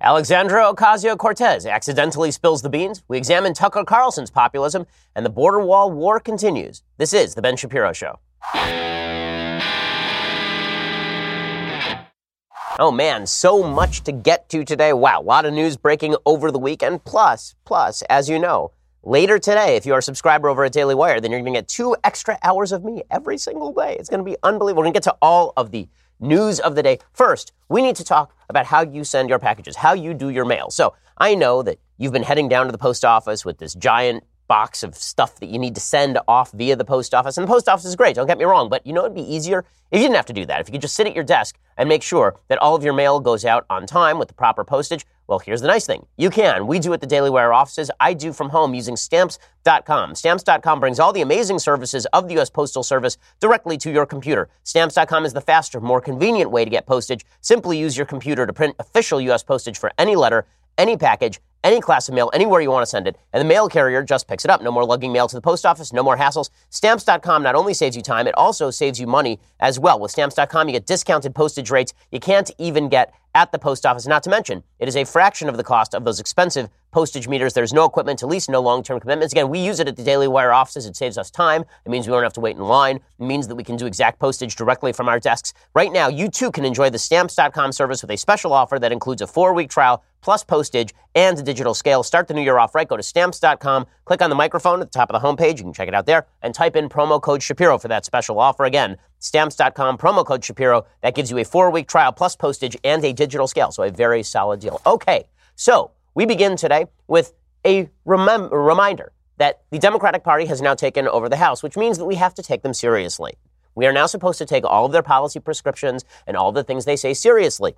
Alexandra Ocasio Cortez accidentally spills the beans. We examine Tucker Carlson's populism, and the border wall war continues. This is The Ben Shapiro Show. Oh man, so much to get to today. Wow, a lot of news breaking over the weekend. Plus, plus, as you know, later today, if you are a subscriber over at Daily Wire, then you're going to get two extra hours of me every single day. It's going to be unbelievable. We're going to get to all of the news of the day. First, we need to talk about how you send your packages, how you do your mail. So I know that you've been heading down to the post office with this giant box of stuff that you need to send off via the post office. And the post office is great, don't get me wrong, but you know it'd be easier if you didn't have to do that. If you could just sit at your desk and make sure that all of your mail goes out on time with the proper postage. Well, here's the nice thing. You can. We do at the Daily Wire offices. I do from home using stamps.com. Stamps.com brings all the amazing services of the U.S. Postal Service directly to your computer. Stamps.com is the faster, more convenient way to get postage. Simply use your computer to print official U.S. postage for any letter, any package, any class of mail, anywhere you want to send it, and the mail carrier just picks it up. No more lugging mail to the post office, no more hassles. Stamps.com not only saves you time, it also saves you money as well. With Stamps.com, you get discounted postage rates you can't even get at the post office. Not to mention, it is a fraction of the cost of those expensive postage meters. There's no equipment to lease, no long term commitments. Again, we use it at the Daily Wire offices. It saves us time. It means we don't have to wait in line. It means that we can do exact postage directly from our desks. Right now, you too can enjoy the Stamps.com service with a special offer that includes a four week trial plus postage and a digital scale. Start the new year off right. Go to Stamps.com, click on the microphone at the top of the homepage. You can check it out there and type in promo code Shapiro for that special offer. Again, Stamps.com, promo code Shapiro. That gives you a four week trial plus postage and a digital scale. So a very solid deal. Okay, so we begin today with a remem- reminder that the Democratic Party has now taken over the House, which means that we have to take them seriously. We are now supposed to take all of their policy prescriptions and all the things they say seriously.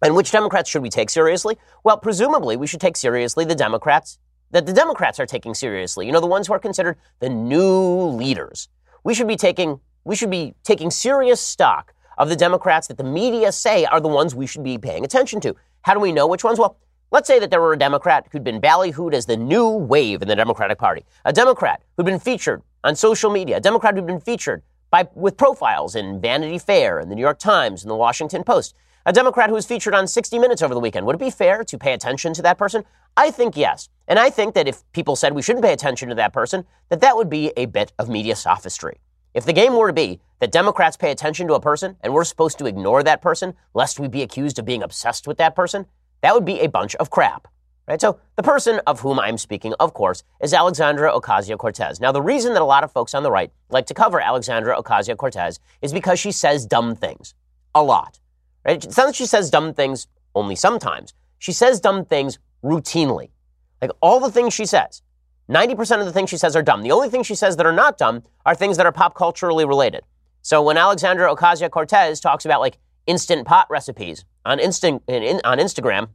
And which Democrats should we take seriously? Well, presumably we should take seriously the Democrats that the Democrats are taking seriously. You know, the ones who are considered the new leaders. We should be taking we should be taking serious stock of the Democrats that the media say are the ones we should be paying attention to. How do we know which ones? Well, let's say that there were a Democrat who'd been ballyhooed as the new wave in the Democratic Party, a Democrat who'd been featured on social media, a Democrat who'd been featured by, with profiles in Vanity Fair and the New York Times and the Washington Post, a Democrat who was featured on 60 Minutes over the weekend. Would it be fair to pay attention to that person? I think yes. And I think that if people said we shouldn't pay attention to that person, that that would be a bit of media sophistry. If the game were to be that Democrats pay attention to a person and we're supposed to ignore that person lest we be accused of being obsessed with that person, that would be a bunch of crap. Right? So the person of whom I'm speaking, of course, is Alexandra Ocasio-Cortez. Now, the reason that a lot of folks on the right like to cover Alexandra Ocasio-Cortez is because she says dumb things. A lot. Right? It's not that she says dumb things only sometimes. She says dumb things routinely. Like all the things she says 90% of the things she says are dumb. The only things she says that are not dumb are things that are pop culturally related. So when Alexandra Ocasio Cortez talks about like instant pot recipes on, Insta- in, on Instagram,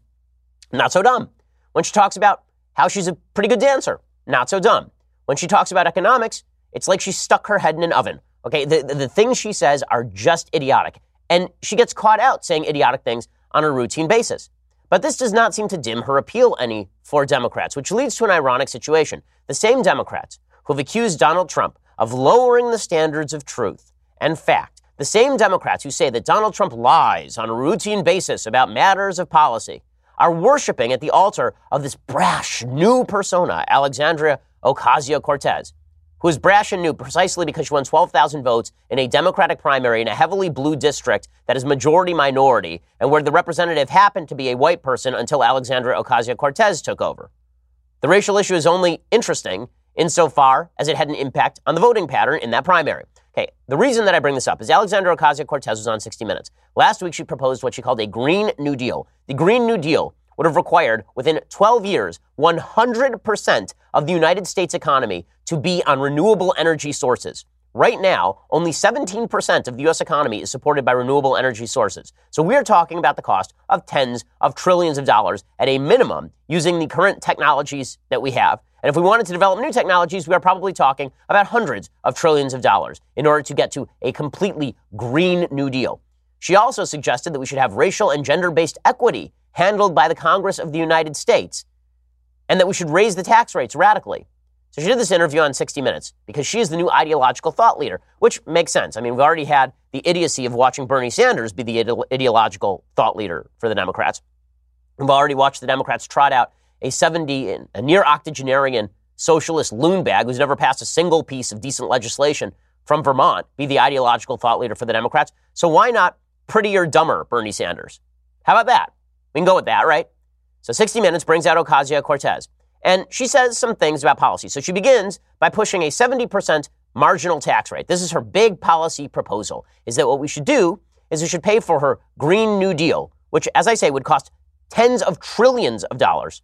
not so dumb. When she talks about how she's a pretty good dancer, not so dumb. When she talks about economics, it's like she stuck her head in an oven. Okay, the, the, the things she says are just idiotic. And she gets caught out saying idiotic things on a routine basis. But this does not seem to dim her appeal any for Democrats, which leads to an ironic situation. The same Democrats who have accused Donald Trump of lowering the standards of truth and fact, the same Democrats who say that Donald Trump lies on a routine basis about matters of policy, are worshiping at the altar of this brash new persona, Alexandria Ocasio Cortez who is brash and new precisely because she won 12,000 votes in a Democratic primary in a heavily blue district that is majority minority and where the representative happened to be a white person until Alexandra Ocasio Cortez took over. The racial issue is only interesting insofar as it had an impact on the voting pattern in that primary. Okay, the reason that I bring this up is Alexandra Ocasio Cortez was on 60 Minutes. Last week, she proposed what she called a Green New Deal. The Green New Deal would have required within 12 years 100% of the United States economy to be on renewable energy sources. Right now, only 17% of the U.S. economy is supported by renewable energy sources. So we're talking about the cost of tens of trillions of dollars at a minimum using the current technologies that we have. And if we wanted to develop new technologies, we are probably talking about hundreds of trillions of dollars in order to get to a completely green New Deal. She also suggested that we should have racial and gender based equity handled by the Congress of the United States and that we should raise the tax rates radically. So she did this interview on 60 Minutes because she is the new ideological thought leader, which makes sense. I mean, we've already had the idiocy of watching Bernie Sanders be the ide- ideological thought leader for the Democrats. We've already watched the Democrats trot out a 70, a near octogenarian socialist loon bag who's never passed a single piece of decent legislation from Vermont be the ideological thought leader for the Democrats. So why not prettier, dumber Bernie Sanders? How about that? We can go with that, right? So 60 Minutes brings out Ocasio Cortez. And she says some things about policy. So she begins by pushing a 70% marginal tax rate. This is her big policy proposal, is that what we should do is we should pay for her Green New Deal, which, as I say, would cost tens of trillions of dollars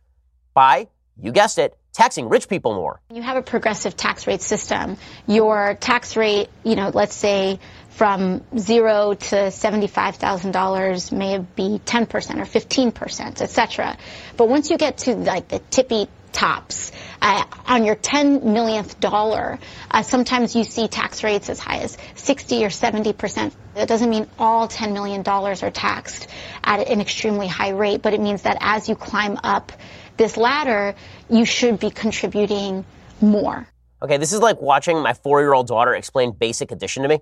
by, you guessed it, taxing rich people more. You have a progressive tax rate system. Your tax rate, you know, let's say from zero to $75,000 may be 10% or 15%, et cetera. But once you get to like the tippy tops. Uh, on your 10 millionth dollar, uh, sometimes you see tax rates as high as 60 or 70 percent. That doesn't mean all 10 million dollars are taxed at an extremely high rate, but it means that as you climb up this ladder, you should be contributing more. Okay, this is like watching my four year old daughter explain basic addition to me.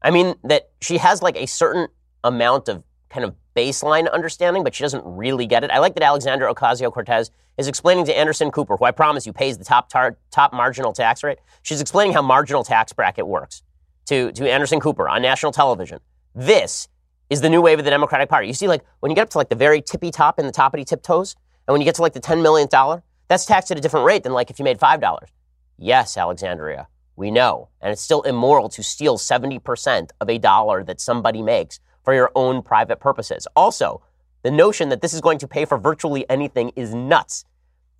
I mean, that she has like a certain amount of kind of baseline understanding, but she doesn't really get it. I like that Alexandra Ocasio Cortez is explaining to Anderson Cooper, who I promise you pays the top tar- top marginal tax rate. She's explaining how marginal tax bracket works to, to Anderson Cooper on national television. This is the new wave of the Democratic Party. You see, like when you get up to like the very tippy top and the toppity tiptoes, and when you get to like the $10 million, that's taxed at a different rate than like if you made $5. Yes, Alexandria, we know. And it's still immoral to steal 70% of a dollar that somebody makes for your own private purposes. Also, the notion that this is going to pay for virtually anything is nuts.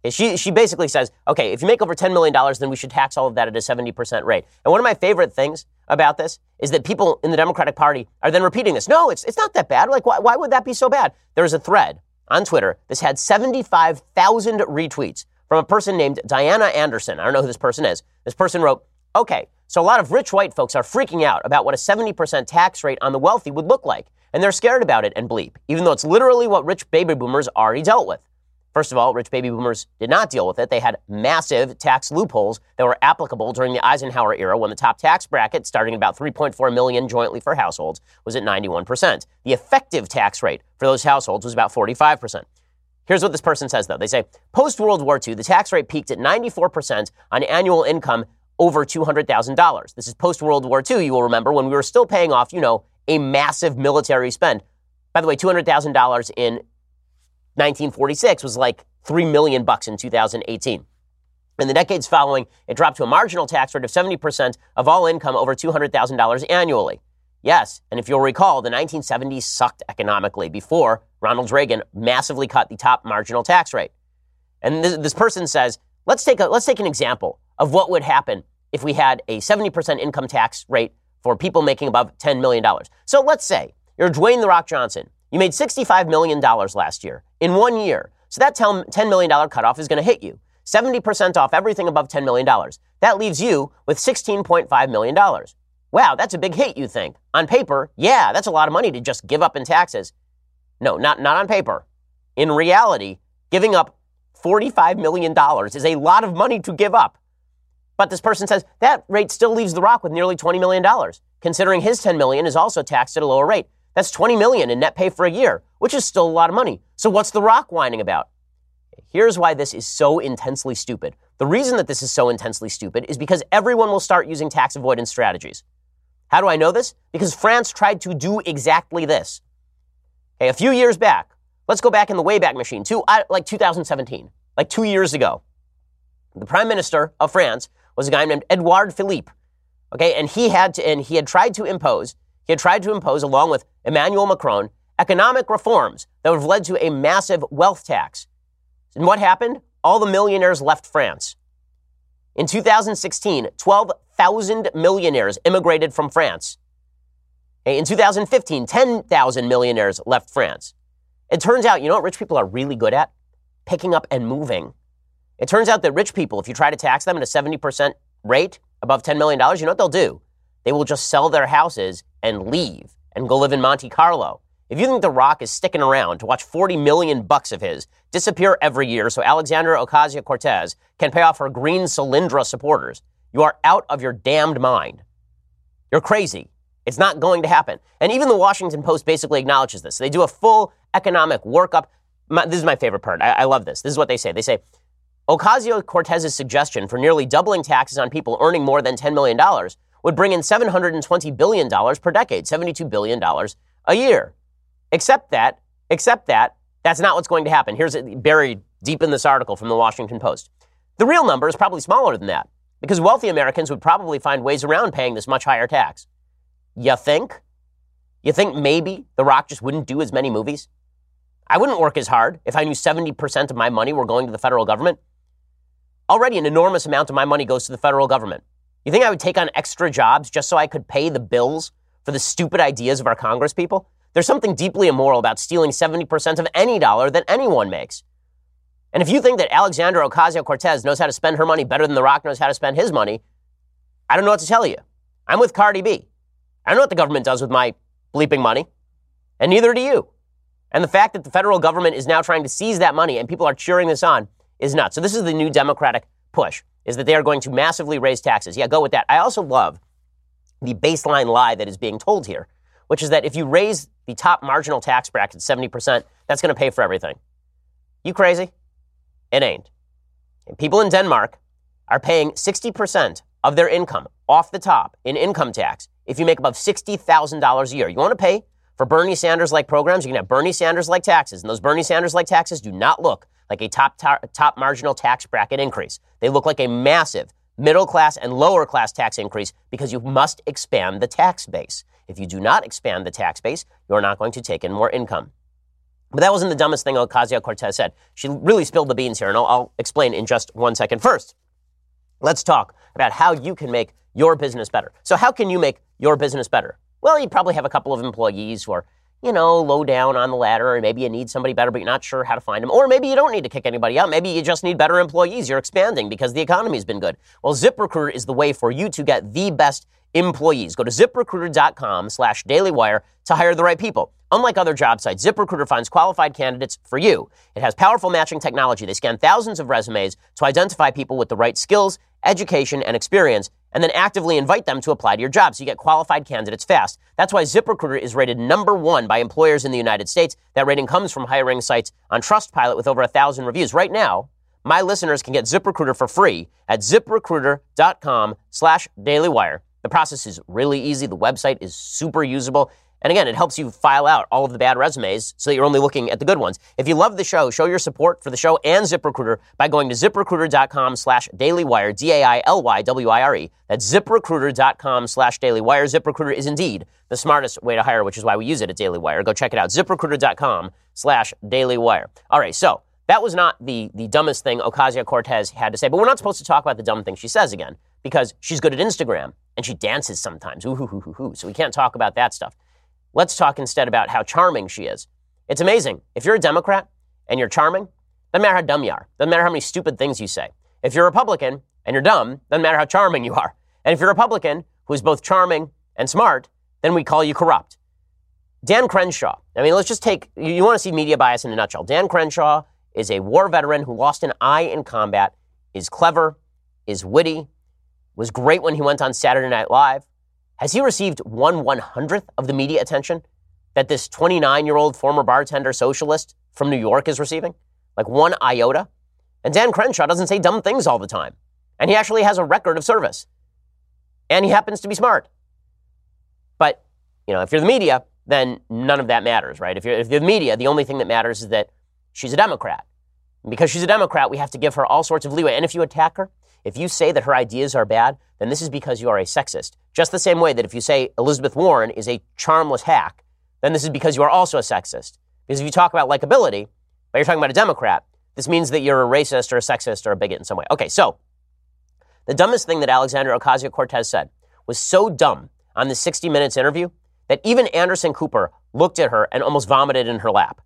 She, she basically says, okay, if you make over $10 million, then we should tax all of that at a 70% rate. And one of my favorite things about this is that people in the Democratic Party are then repeating this. No, it's, it's not that bad. Like, why, why would that be so bad? There's a thread on Twitter. This had 75,000 retweets from a person named Diana Anderson. I don't know who this person is. This person wrote, okay, so a lot of rich white folks are freaking out about what a 70% tax rate on the wealthy would look like. And they're scared about it and bleep, even though it's literally what rich baby boomers already dealt with. First of all, rich baby boomers did not deal with it. They had massive tax loopholes that were applicable during the Eisenhower era when the top tax bracket, starting at about 3.4 million jointly for households, was at 91%. The effective tax rate for those households was about 45%. Here's what this person says, though. They say, post World War II, the tax rate peaked at 94% on annual income over $200,000. This is post World War II, you will remember, when we were still paying off, you know, a massive military spend. By the way, $200,000 in 1946 was like 3 million bucks in 2018. In the decades following, it dropped to a marginal tax rate of 70% of all income over $200,000 annually. Yes, and if you'll recall, the 1970s sucked economically before Ronald Reagan massively cut the top marginal tax rate. And this, this person says, let's take, a, let's take an example of what would happen if we had a 70% income tax rate for people making above $10 million. So let's say you're Dwayne The Rock Johnson. You made $65 million last year in one year. So that $10 million cutoff is going to hit you. 70% off everything above $10 million. That leaves you with $16.5 million. Wow, that's a big hit, you think. On paper, yeah, that's a lot of money to just give up in taxes. No, not, not on paper. In reality, giving up $45 million is a lot of money to give up. But this person says that rate still leaves The Rock with nearly $20 million, considering his 10 million is also taxed at a lower rate. That's 20 million in net pay for a year, which is still a lot of money. So what's The Rock whining about? Here's why this is so intensely stupid. The reason that this is so intensely stupid is because everyone will start using tax avoidance strategies. How do I know this? Because France tried to do exactly this. Okay, a few years back, let's go back in the Wayback Machine to like 2017, like two years ago. The Prime Minister of France was a guy named Edouard Philippe. Okay, and he had to, and he had tried to impose, he had tried to impose, along with Emmanuel Macron, economic reforms that would have led to a massive wealth tax. And what happened? All the millionaires left France. In 2016, 12,000 millionaires immigrated from France. In 2015, 10,000 millionaires left France. It turns out, you know what rich people are really good at? Picking up and moving. It turns out that rich people, if you try to tax them at a 70% rate above $10 million, you know what they'll do? They will just sell their houses and leave and go live in Monte Carlo. If you think The Rock is sticking around to watch 40 million bucks of his disappear every year so Alexandra Ocasio Cortez can pay off her green Solyndra supporters, you are out of your damned mind. You're crazy. It's not going to happen. And even the Washington Post basically acknowledges this. They do a full economic workup my, this is my favorite part. I, I love this. This is what they say. They say Ocasio Cortez's suggestion for nearly doubling taxes on people earning more than $10 million would bring in $720 billion per decade, $72 billion a year. Except that, except that, that's not what's going to happen. Here's it buried deep in this article from the Washington Post. The real number is probably smaller than that because wealthy Americans would probably find ways around paying this much higher tax. You think? You think maybe The Rock just wouldn't do as many movies? I wouldn't work as hard if I knew 70% of my money were going to the federal government. Already an enormous amount of my money goes to the federal government. You think I would take on extra jobs just so I could pay the bills for the stupid ideas of our Congress people? There's something deeply immoral about stealing 70% of any dollar that anyone makes. And if you think that Alexandra Ocasio Cortez knows how to spend her money better than The Rock knows how to spend his money, I don't know what to tell you. I'm with Cardi B. I don't know what the government does with my bleeping money, and neither do you. And the fact that the federal government is now trying to seize that money and people are cheering this on is nuts. So this is the new Democratic push, is that they are going to massively raise taxes. Yeah, go with that. I also love the baseline lie that is being told here, which is that if you raise the top marginal tax bracket 70%, that's going to pay for everything. You crazy? It ain't. And people in Denmark are paying 60% of their income off the top in income tax if you make above $60,000 a year. You want to pay for Bernie Sanders like programs, you can have Bernie Sanders like taxes. And those Bernie Sanders like taxes do not look like a top, top, top marginal tax bracket increase. They look like a massive middle class and lower class tax increase because you must expand the tax base. If you do not expand the tax base, you're not going to take in more income. But that wasn't the dumbest thing Ocasio Cortez said. She really spilled the beans here, and I'll, I'll explain in just one second. First, let's talk about how you can make your business better. So, how can you make your business better? Well, you probably have a couple of employees who are you know, low down on the ladder, or maybe you need somebody better, but you're not sure how to find them. Or maybe you don't need to kick anybody out. Maybe you just need better employees. You're expanding because the economy's been good. Well, ZipRecruiter is the way for you to get the best employees. Go to ziprecruiter.com slash dailywire to hire the right people. Unlike other job sites, ZipRecruiter finds qualified candidates for you. It has powerful matching technology. They scan thousands of resumes to identify people with the right skills, education, and experience and then actively invite them to apply to your job so you get qualified candidates fast. That's why ZipRecruiter is rated number one by employers in the United States. That rating comes from hiring sites on Trustpilot with over a thousand reviews. Right now, my listeners can get ZipRecruiter for free at ziprecruiter.com slash dailywire. The process is really easy. The website is super usable. And again, it helps you file out all of the bad resumes so that you're only looking at the good ones. If you love the show, show your support for the show and ZipRecruiter by going to ziprecruiter.com slash dailywire, D-A-I-L-Y-W-I-R-E. That's ziprecruiter.com slash dailywire. ZipRecruiter is indeed the smartest way to hire, which is why we use it at Daily Wire. Go check it out, ziprecruiter.com slash dailywire. All right, so that was not the, the dumbest thing Ocasio-Cortez had to say, but we're not supposed to talk about the dumb thing she says again because she's good at Instagram and she dances sometimes. Ooh, hoo, hoo, hoo, hoo. So we can't talk about that stuff. Let's talk instead about how charming she is. It's amazing. If you're a Democrat and you're charming, doesn't matter how dumb you are, doesn't matter how many stupid things you say. If you're a Republican and you're dumb, doesn't matter how charming you are. And if you're a Republican who's both charming and smart, then we call you corrupt. Dan Crenshaw. I mean, let's just take, you, you want to see media bias in a nutshell. Dan Crenshaw is a war veteran who lost an eye in combat, is clever, is witty, was great when he went on Saturday Night Live, has he received one one hundredth of the media attention that this 29 year old former bartender socialist from New York is receiving? Like one iota? And Dan Crenshaw doesn't say dumb things all the time. And he actually has a record of service. And he happens to be smart. But, you know, if you're the media, then none of that matters, right? If you're, if you're the media, the only thing that matters is that she's a Democrat. And because she's a Democrat, we have to give her all sorts of leeway. And if you attack her, if you say that her ideas are bad, then this is because you are a sexist. Just the same way that if you say Elizabeth Warren is a charmless hack, then this is because you are also a sexist. Because if you talk about likability, but you're talking about a Democrat, this means that you're a racist or a sexist or a bigot in some way. Okay, so the dumbest thing that Alexandra Ocasio Cortez said was so dumb on the 60 Minutes interview that even Anderson Cooper looked at her and almost vomited in her lap.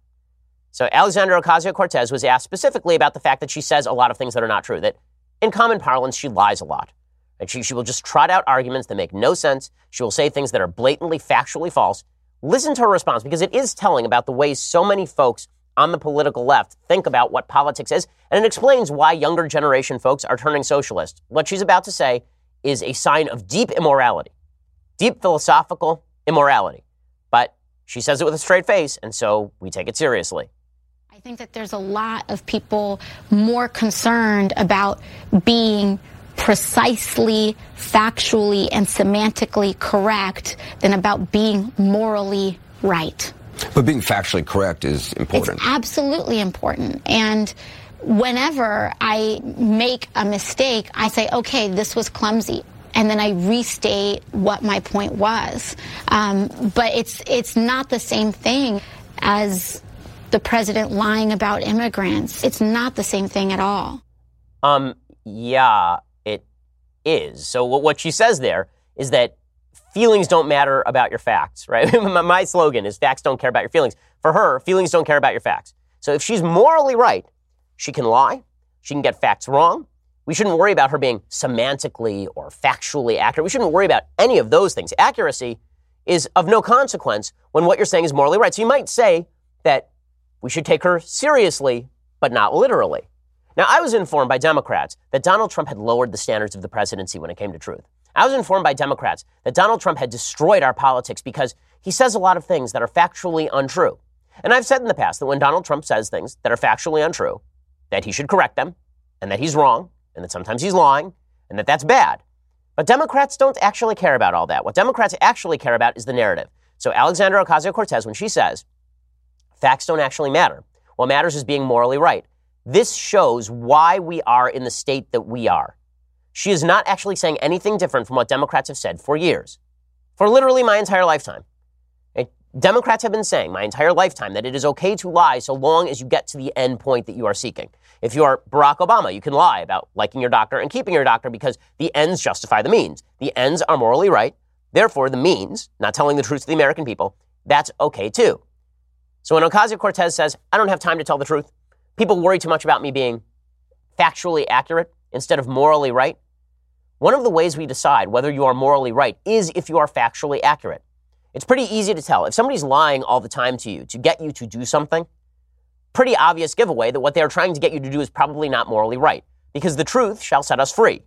So Alexandra Ocasio Cortez was asked specifically about the fact that she says a lot of things that are not true, that in common parlance, she lies a lot. And she, she will just trot out arguments that make no sense. She will say things that are blatantly factually false. Listen to her response because it is telling about the ways so many folks on the political left think about what politics is, and it explains why younger generation folks are turning socialist. What she's about to say is a sign of deep immorality, deep philosophical immorality. But she says it with a straight face, and so we take it seriously. I think that there's a lot of people more concerned about being precisely, factually, and semantically correct than about being morally right. But being factually correct is important. It's absolutely important. And whenever I make a mistake, I say, okay, this was clumsy. And then I restate what my point was. Um, but it's it's not the same thing as the president lying about immigrants. It's not the same thing at all. Um, yeah, it is. So what she says there is that feelings don't matter about your facts, right? My slogan is facts don't care about your feelings. For her, feelings don't care about your facts. So if she's morally right, she can lie, she can get facts wrong. We shouldn't worry about her being semantically or factually accurate. We shouldn't worry about any of those things. Accuracy is of no consequence when what you're saying is morally right. So you might say that we should take her seriously, but not literally. Now, I was informed by Democrats that Donald Trump had lowered the standards of the presidency when it came to truth. I was informed by Democrats that Donald Trump had destroyed our politics because he says a lot of things that are factually untrue. And I've said in the past that when Donald Trump says things that are factually untrue, that he should correct them, and that he's wrong, and that sometimes he's lying, and that that's bad. But Democrats don't actually care about all that. What Democrats actually care about is the narrative. So Alexandra Ocasio Cortez, when she says facts don't actually matter, what matters is being morally right. This shows why we are in the state that we are. She is not actually saying anything different from what Democrats have said for years, for literally my entire lifetime. Democrats have been saying my entire lifetime that it is okay to lie so long as you get to the end point that you are seeking. If you are Barack Obama, you can lie about liking your doctor and keeping your doctor because the ends justify the means. The ends are morally right. Therefore, the means, not telling the truth to the American people, that's okay too. So when Ocasio Cortez says, I don't have time to tell the truth, people worry too much about me being factually accurate instead of morally right. One of the ways we decide whether you are morally right is if you are factually accurate. It's pretty easy to tell. If somebody's lying all the time to you to get you to do something, pretty obvious giveaway that what they're trying to get you to do is probably not morally right, because the truth shall set us free.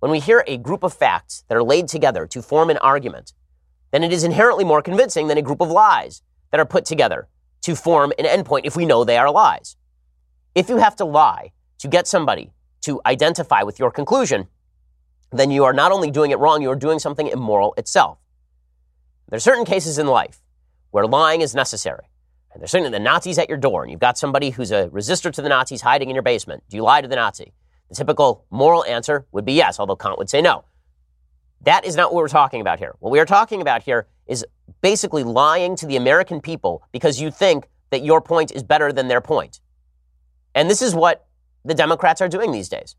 When we hear a group of facts that are laid together to form an argument, then it is inherently more convincing than a group of lies that are put together to form an endpoint if we know they are lies. If you have to lie to get somebody to identify with your conclusion, then you are not only doing it wrong, you are doing something immoral itself. There are certain cases in life where lying is necessary. And there's certainly the Nazis at your door, and you've got somebody who's a resistor to the Nazis hiding in your basement. Do you lie to the Nazi? The typical moral answer would be yes, although Kant would say no. That is not what we're talking about here. What we are talking about here is basically lying to the American people because you think that your point is better than their point. And this is what the Democrats are doing these days.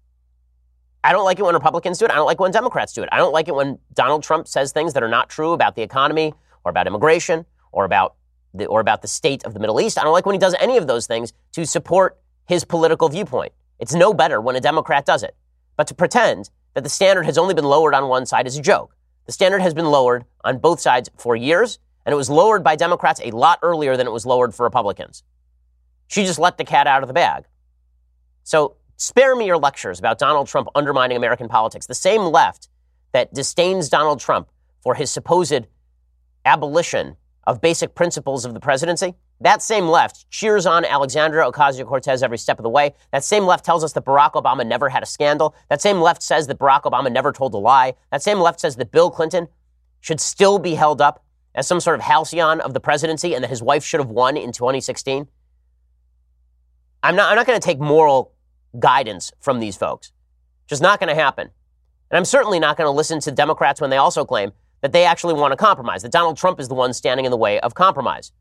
I don't like it when Republicans do it. I don't like when Democrats do it. I don't like it when Donald Trump says things that are not true about the economy or about immigration or about the, or about the state of the Middle East. I don't like when he does any of those things to support his political viewpoint. It's no better when a Democrat does it. But to pretend that the standard has only been lowered on one side is a joke. The standard has been lowered on both sides for years, and it was lowered by Democrats a lot earlier than it was lowered for Republicans. She just let the cat out of the bag. So Spare me your lectures about Donald Trump undermining American politics. The same left that disdains Donald Trump for his supposed abolition of basic principles of the presidency, that same left cheers on Alexandra Ocasio Cortez every step of the way. That same left tells us that Barack Obama never had a scandal. That same left says that Barack Obama never told a lie. That same left says that Bill Clinton should still be held up as some sort of halcyon of the presidency and that his wife should have won in 2016. I'm not, I'm not going to take moral guidance from these folks. Just not going to happen. And I'm certainly not going to listen to Democrats when they also claim that they actually want to compromise, that Donald Trump is the one standing in the way of compromise.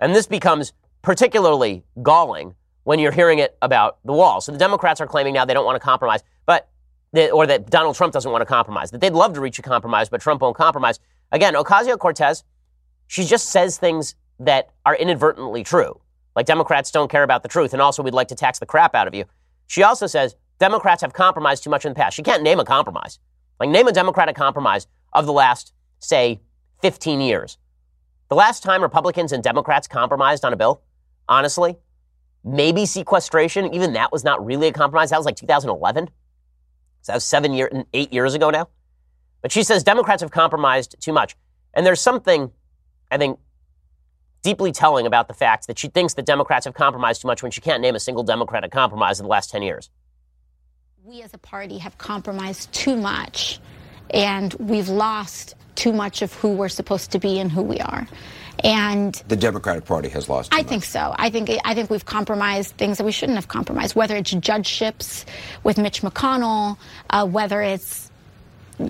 And this becomes particularly galling when you're hearing it about the wall. So the Democrats are claiming now they don't want to compromise, but or that Donald Trump doesn't want to compromise, that they'd love to reach a compromise, but Trump won't compromise. Again, Ocasio Cortez, she just says things that are inadvertently true. Like Democrats don't care about the truth, and also we'd like to tax the crap out of you. She also says Democrats have compromised too much in the past. She can't name a compromise. Like, name a Democratic compromise of the last, say, 15 years. The last time Republicans and Democrats compromised on a bill, honestly, maybe sequestration, even that was not really a compromise. That was like 2011. So that was seven years, eight years ago now. But she says Democrats have compromised too much. And there's something, I think, deeply telling about the fact that she thinks that Democrats have compromised too much when she can't name a single Democratic compromise in the last 10 years. We as a party have compromised too much, and we've lost too much of who we're supposed to be and who we are. And the Democratic Party has lost. I much. think so. I think I think we've compromised things that we shouldn't have compromised. Whether it's judgeships with Mitch McConnell, uh, whether it's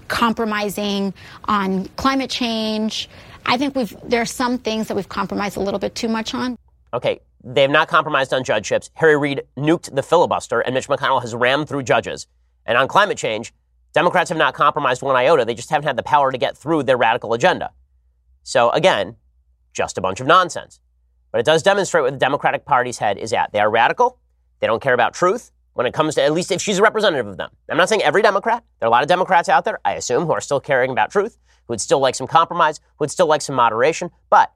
compromising on climate change. I think we've there are some things that we've compromised a little bit too much on. Okay, they have not compromised on judgeships. Harry Reid nuked the filibuster, and Mitch McConnell has rammed through judges. And on climate change, Democrats have not compromised one iota. They just haven't had the power to get through their radical agenda. So again, just a bunch of nonsense. But it does demonstrate where the Democratic Party's head is at. They are radical. They don't care about truth when it comes to, at least if she's a representative of them. I'm not saying every Democrat. There are a lot of Democrats out there, I assume, who are still caring about truth, who would still like some compromise, who would still like some moderation, but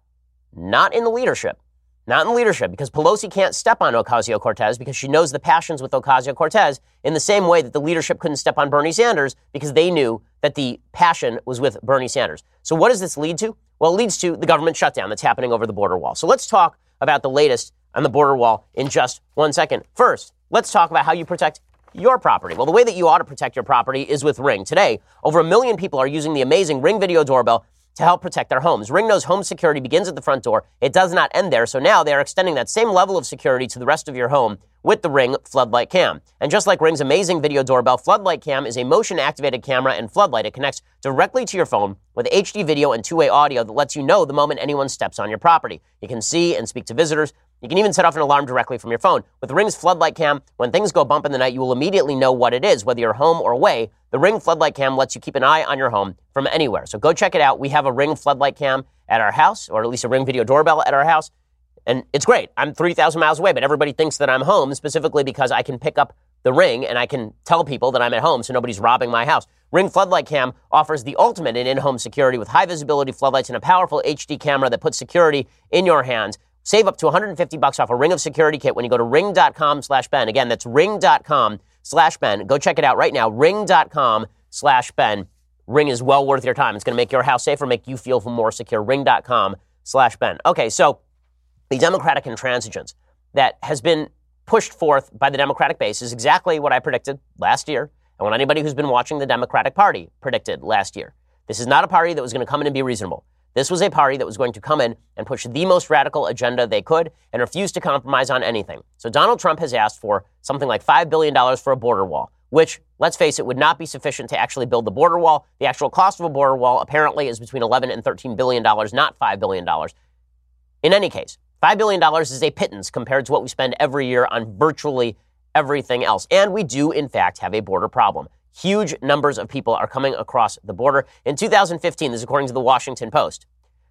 not in the leadership. Not in leadership, because Pelosi can't step on Ocasio Cortez because she knows the passions with Ocasio Cortez in the same way that the leadership couldn't step on Bernie Sanders because they knew that the passion was with Bernie Sanders. So, what does this lead to? Well, it leads to the government shutdown that's happening over the border wall. So, let's talk about the latest on the border wall in just one second. First, let's talk about how you protect your property. Well, the way that you ought to protect your property is with Ring. Today, over a million people are using the amazing Ring video doorbell to help protect their homes. Ring knows home security begins at the front door. It does not end there. So now they are extending that same level of security to the rest of your home with the Ring Floodlight Cam. And just like Ring's amazing video doorbell, Floodlight Cam is a motion activated camera and floodlight. It connects directly to your phone with HD video and two way audio that lets you know the moment anyone steps on your property. You can see and speak to visitors. You can even set off an alarm directly from your phone. With Ring's floodlight cam, when things go bump in the night, you will immediately know what it is, whether you're home or away. The Ring floodlight cam lets you keep an eye on your home from anywhere. So go check it out. We have a Ring floodlight cam at our house, or at least a Ring video doorbell at our house. And it's great. I'm 3,000 miles away, but everybody thinks that I'm home specifically because I can pick up the Ring and I can tell people that I'm at home so nobody's robbing my house. Ring Floodlight Cam offers the ultimate in in-home security with high visibility floodlights and a powerful HD camera that puts security in your hands. Save up to 150 bucks off a Ring of Security kit when you go to ring.com slash Ben. Again, that's ring.com slash Ben. Go check it out right now. Ring.com slash Ben. Ring is well worth your time. It's going to make your house safer, make you feel more secure. Ring.com slash Ben. Okay, so the Democratic intransigence that has been pushed forth by the Democratic base is exactly what I predicted last year and what anybody who's been watching the Democratic Party predicted last year. This is not a party that was going to come in and be reasonable. This was a party that was going to come in and push the most radical agenda they could and refuse to compromise on anything. So Donald Trump has asked for something like $5 billion for a border wall, which, let's face it, would not be sufficient to actually build the border wall. The actual cost of a border wall apparently is between 11 and 13 billion dollars, not $5 billion. In any case, $5 billion is a pittance compared to what we spend every year on virtually everything else. And we do, in fact, have a border problem. Huge numbers of people are coming across the border. In 2015, this is according to the Washington Post,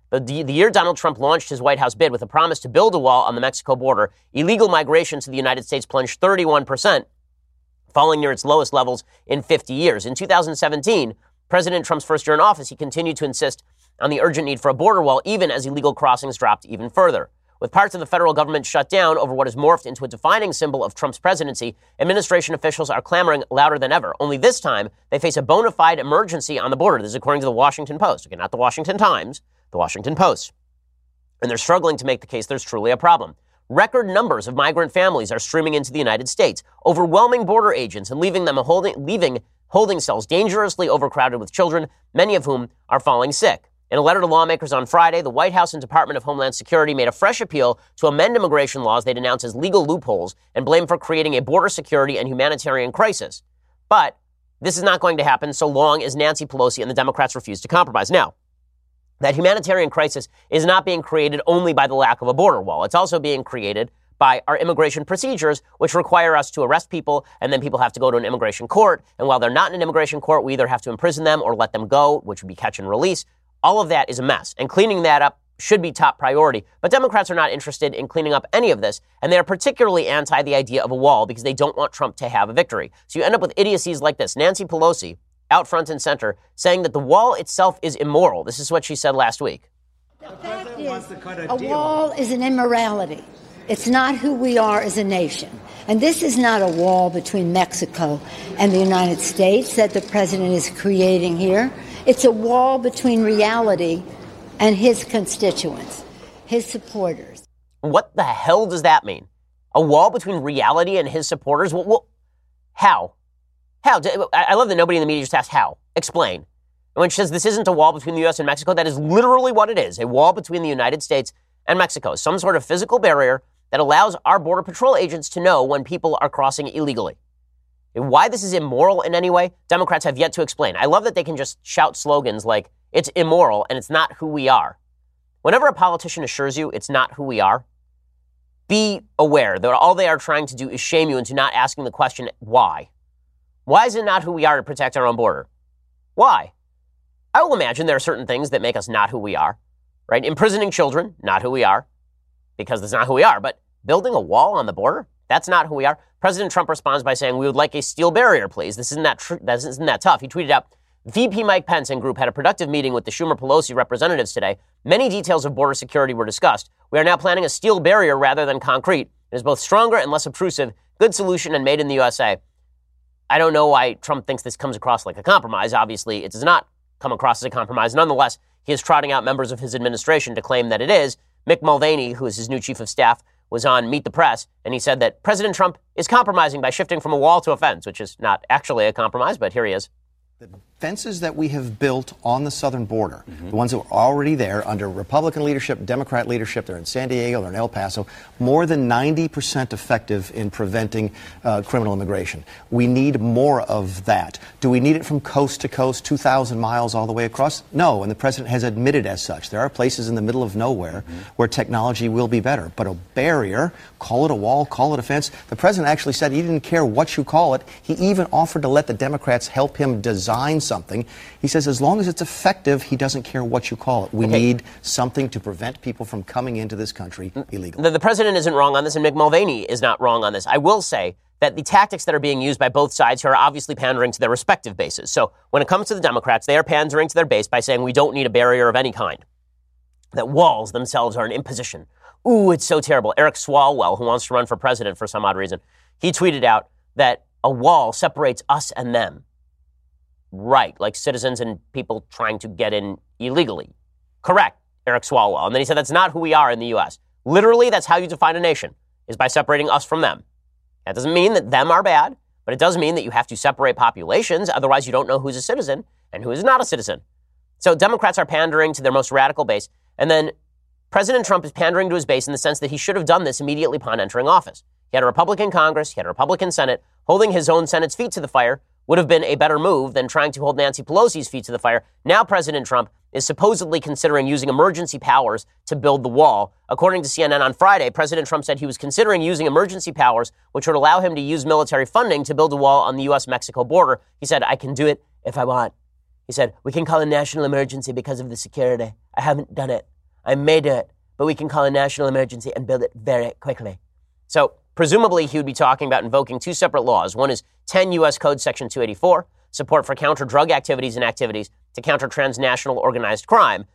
the, the, year Donald Trump launched his White House bid with a promise to build a wall on the Mexico border, illegal migration to the United States plunged 31%, falling near its lowest levels in 50 years. In 2017, President Trump's first year in office, he continued to insist on the urgent need for a border wall, even as illegal crossings dropped even further. With parts of the federal government shut down over what has morphed into a defining symbol of Trump's presidency, administration officials are clamoring louder than ever. Only this time, they face a bona fide emergency on the border. This is according to the Washington Post. Okay, not the Washington Times, the Washington Post. And they're struggling to make the case there's truly a problem. Record numbers of migrant families are streaming into the United States, overwhelming border agents and leaving them holding, leaving holding cells dangerously overcrowded with children, many of whom are falling sick. In a letter to lawmakers on Friday, the White House and Department of Homeland Security made a fresh appeal to amend immigration laws they denounced as legal loopholes and blamed for creating a border security and humanitarian crisis. But this is not going to happen so long as Nancy Pelosi and the Democrats refuse to compromise. Now, that humanitarian crisis is not being created only by the lack of a border wall. It's also being created by our immigration procedures, which require us to arrest people, and then people have to go to an immigration court. And while they're not in an immigration court, we either have to imprison them or let them go, which would be catch and release. All of that is a mess, and cleaning that up should be top priority. But Democrats are not interested in cleaning up any of this, and they are particularly anti the idea of a wall because they don't want Trump to have a victory. So you end up with idiocies like this. Nancy Pelosi, out front and center, saying that the wall itself is immoral. This is what she said last week. The fact is, a, a wall is an immorality. It's not who we are as a nation. And this is not a wall between Mexico and the United States that the president is creating here. It's a wall between reality and his constituents. his supporters. What the hell does that mean? A wall between reality and his supporters? Well, well, how? How? I love that nobody in the media just asks how. Explain. And when she says this isn't a wall between the U.S. and Mexico, that is literally what it is a wall between the United States and Mexico, some sort of physical barrier that allows our Border Patrol agents to know when people are crossing illegally. Why this is immoral in any way, Democrats have yet to explain. I love that they can just shout slogans like, it's immoral and it's not who we are. Whenever a politician assures you it's not who we are, be aware that all they are trying to do is shame you into not asking the question, why? Why is it not who we are to protect our own border? Why? I will imagine there are certain things that make us not who we are, right? Imprisoning children, not who we are, because that's not who we are. But building a wall on the border, that's not who we are. President Trump responds by saying, We would like a steel barrier, please. This isn't that, tr- this isn't that tough. He tweeted out, VP Mike Pence and group had a productive meeting with the Schumer Pelosi representatives today. Many details of border security were discussed. We are now planning a steel barrier rather than concrete. It is both stronger and less obtrusive, good solution, and made in the USA. I don't know why Trump thinks this comes across like a compromise. Obviously, it does not come across as a compromise. Nonetheless, he is trotting out members of his administration to claim that it is. Mick Mulvaney, who is his new chief of staff, was on Meet the Press, and he said that President Trump is compromising by shifting from a wall to a fence, which is not actually a compromise, but here he is. The fences that we have built on the southern border, mm-hmm. the ones that were already there under Republican leadership, Democrat leadership, they're in San Diego, they're in El Paso, more than 90% effective in preventing uh, criminal immigration. We need more of that. Do we need it from coast to coast, 2,000 miles all the way across? No, and the president has admitted as such. There are places in the middle of nowhere mm-hmm. where technology will be better. But a barrier, call it a wall, call it a fence, the president actually said he didn't care what you call it. He even offered to let the Democrats help him design something. He says as long as it's effective, he doesn't care what you call it. We okay. need something to prevent people from coming into this country mm, illegally. The, the president isn't wrong on this, and Mick Mulvaney is not wrong on this. I will say that the tactics that are being used by both sides here are obviously pandering to their respective bases. So when it comes to the Democrats, they are pandering to their base by saying we don't need a barrier of any kind. That walls themselves are an imposition. Ooh, it's so terrible. Eric Swalwell, who wants to run for president for some odd reason, he tweeted out that a wall separates us and them right, like citizens and people trying to get in illegally. Correct, Eric Swalwell. And then he said that's not who we are in the U.S. Literally, that's how you define a nation, is by separating us from them. That doesn't mean that them are bad, but it does mean that you have to separate populations. Otherwise, you don't know who's a citizen and who is not a citizen. So Democrats are pandering to their most radical base. And then President Trump is pandering to his base in the sense that he should have done this immediately upon entering office. He had a Republican Congress, he had a Republican Senate, holding his own Senate's feet to the fire would have been a better move than trying to hold Nancy Pelosi's feet to the fire. Now, President Trump is supposedly considering using emergency powers to build the wall. According to CNN on Friday, President Trump said he was considering using emergency powers, which would allow him to use military funding to build a wall on the U.S. Mexico border. He said, I can do it if I want. He said, We can call a national emergency because of the security. I haven't done it. I may do it, but we can call a national emergency and build it very quickly. So, Presumably, he would be talking about invoking two separate laws. One is 10 U.S. Code Section 284, support for counter drug activities and activities to counter transnational organized crime.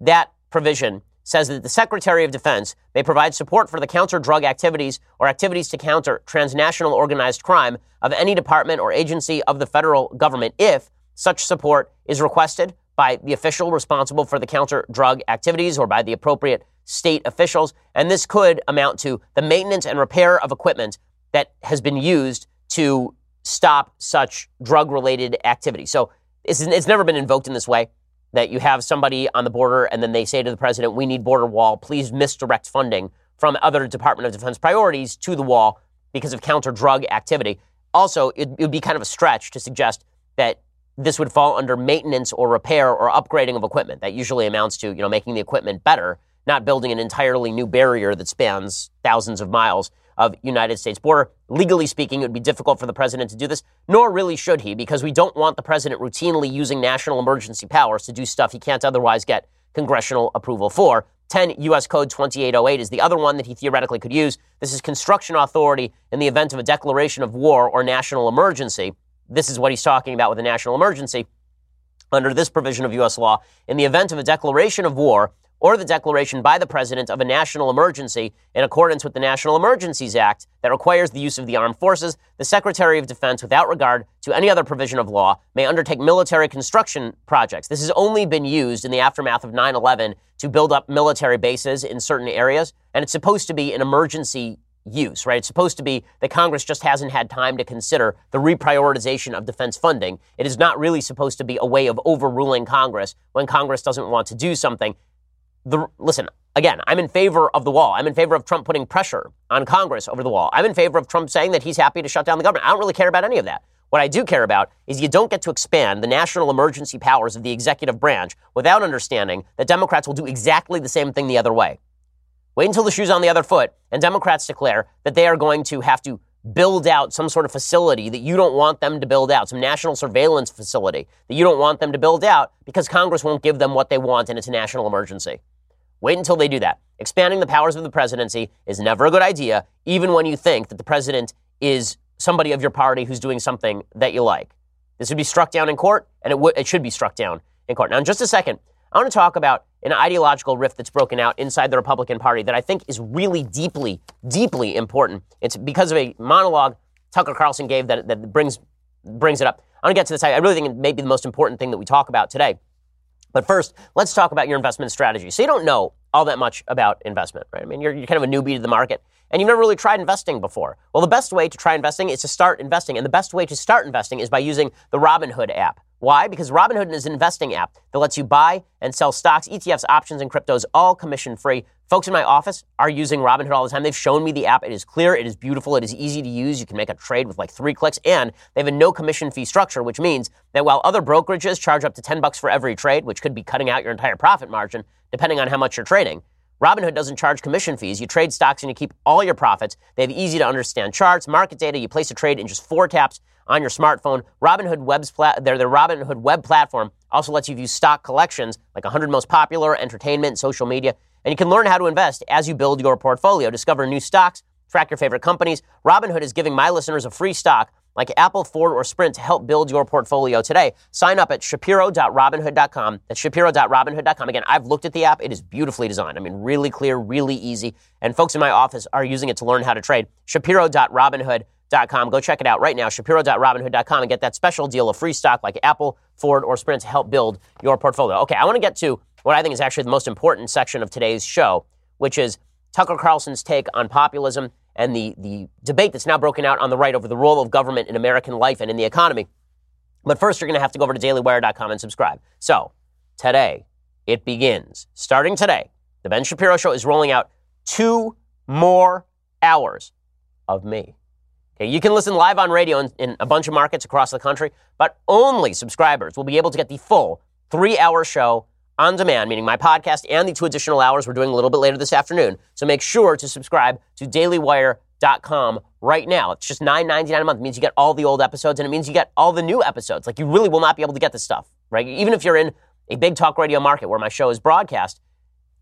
That provision says that the Secretary of Defense may provide support for the counter drug activities or activities to counter transnational organized crime of any department or agency of the federal government if such support is requested by the official responsible for the counter drug activities or by the appropriate state officials. And this could amount to the maintenance and repair of equipment that has been used to stop such drug related activity. So it's, it's never been invoked in this way that you have somebody on the border and then they say to the president, we need border wall, please misdirect funding from other Department of Defense priorities to the wall because of counter drug activity. Also, it, it would be kind of a stretch to suggest that this would fall under maintenance or repair or upgrading of equipment. That usually amounts to, you know, making the equipment better not building an entirely new barrier that spans thousands of miles of United States border. Legally speaking, it would be difficult for the president to do this, nor really should he, because we don't want the president routinely using national emergency powers to do stuff he can't otherwise get congressional approval for. 10 U.S. Code 2808 is the other one that he theoretically could use. This is construction authority in the event of a declaration of war or national emergency. This is what he's talking about with a national emergency. Under this provision of U.S. law, in the event of a declaration of war or the declaration by the president of a national emergency in accordance with the National Emergencies Act that requires the use of the armed forces, the Secretary of Defense, without regard to any other provision of law, may undertake military construction projects. This has only been used in the aftermath of 9 11 to build up military bases in certain areas, and it's supposed to be an emergency use, right? It's supposed to be that Congress just hasn't had time to consider the reprioritization of defense funding. It is not really supposed to be a way of overruling Congress when Congress doesn't want to do something. The, listen, again, I'm in favor of the wall. I'm in favor of Trump putting pressure on Congress over the wall. I'm in favor of Trump saying that he's happy to shut down the government. I don't really care about any of that. What I do care about is you don't get to expand the national emergency powers of the executive branch without understanding that Democrats will do exactly the same thing the other way. Wait until the shoe's on the other foot and Democrats declare that they are going to have to build out some sort of facility that you don't want them to build out, some national surveillance facility that you don't want them to build out because Congress won't give them what they want and it's a national emergency. Wait until they do that. Expanding the powers of the presidency is never a good idea, even when you think that the president is somebody of your party who's doing something that you like. This would be struck down in court, and it, w- it should be struck down in court. Now, in just a second, I want to talk about an ideological rift that's broken out inside the Republican Party that I think is really deeply, deeply important. It's because of a monologue Tucker Carlson gave that, that brings, brings it up. I want to get to this. I really think it may be the most important thing that we talk about today. But first, let's talk about your investment strategy. So you don't know all that much about investment, right? I mean, you're, you're kind of a newbie to the market and you've never really tried investing before. Well, the best way to try investing is to start investing. And the best way to start investing is by using the Robinhood app. Why? Because Robinhood is an investing app that lets you buy and sell stocks, ETFs, options, and cryptos all commission free. Folks in my office are using Robinhood all the time. They've shown me the app. It is clear, it is beautiful, it is easy to use. You can make a trade with like three clicks, and they have a no commission fee structure, which means that while other brokerages charge up to 10 bucks for every trade, which could be cutting out your entire profit margin, depending on how much you're trading, Robinhood doesn't charge commission fees. You trade stocks and you keep all your profits. They have easy to understand charts, market data. You place a trade in just four taps on your smartphone. Robinhood Web's pla- their, their Robinhood web platform also lets you view stock collections like 100 most popular, entertainment, social media, and you can learn how to invest as you build your portfolio. Discover new stocks, track your favorite companies. Robinhood is giving my listeners a free stock like Apple, Ford, or Sprint to help build your portfolio today. Sign up at shapiro.robinhood.com. That's shapiro.robinhood.com. Again, I've looked at the app. It is beautifully designed. I mean, really clear, really easy. And folks in my office are using it to learn how to trade. shapiro.robinhood.com. Go check it out right now, shapiro.robinhood.com, and get that special deal of free stock like Apple, Ford, or Sprint to help build your portfolio. Okay, I want to get to what I think is actually the most important section of today's show, which is Tucker Carlson's take on populism and the, the debate that's now broken out on the right over the role of government in American life and in the economy. But first, you're going to have to go over to dailywire.com and subscribe. So, today, it begins. Starting today, the Ben Shapiro Show is rolling out two more hours of me. Okay, you can listen live on radio in, in, a bunch of markets across the country, but only subscribers will be able to get the full three hour show on demand, meaning my podcast and the two additional hours we're doing a little bit later this afternoon. So make sure to subscribe to dailywire.com right now. It's just $9.99 a month. It means you get all the old episodes and it means you get all the new episodes. Like you really will not be able to get this stuff, right? Even if you're in a big talk radio market where my show is broadcast,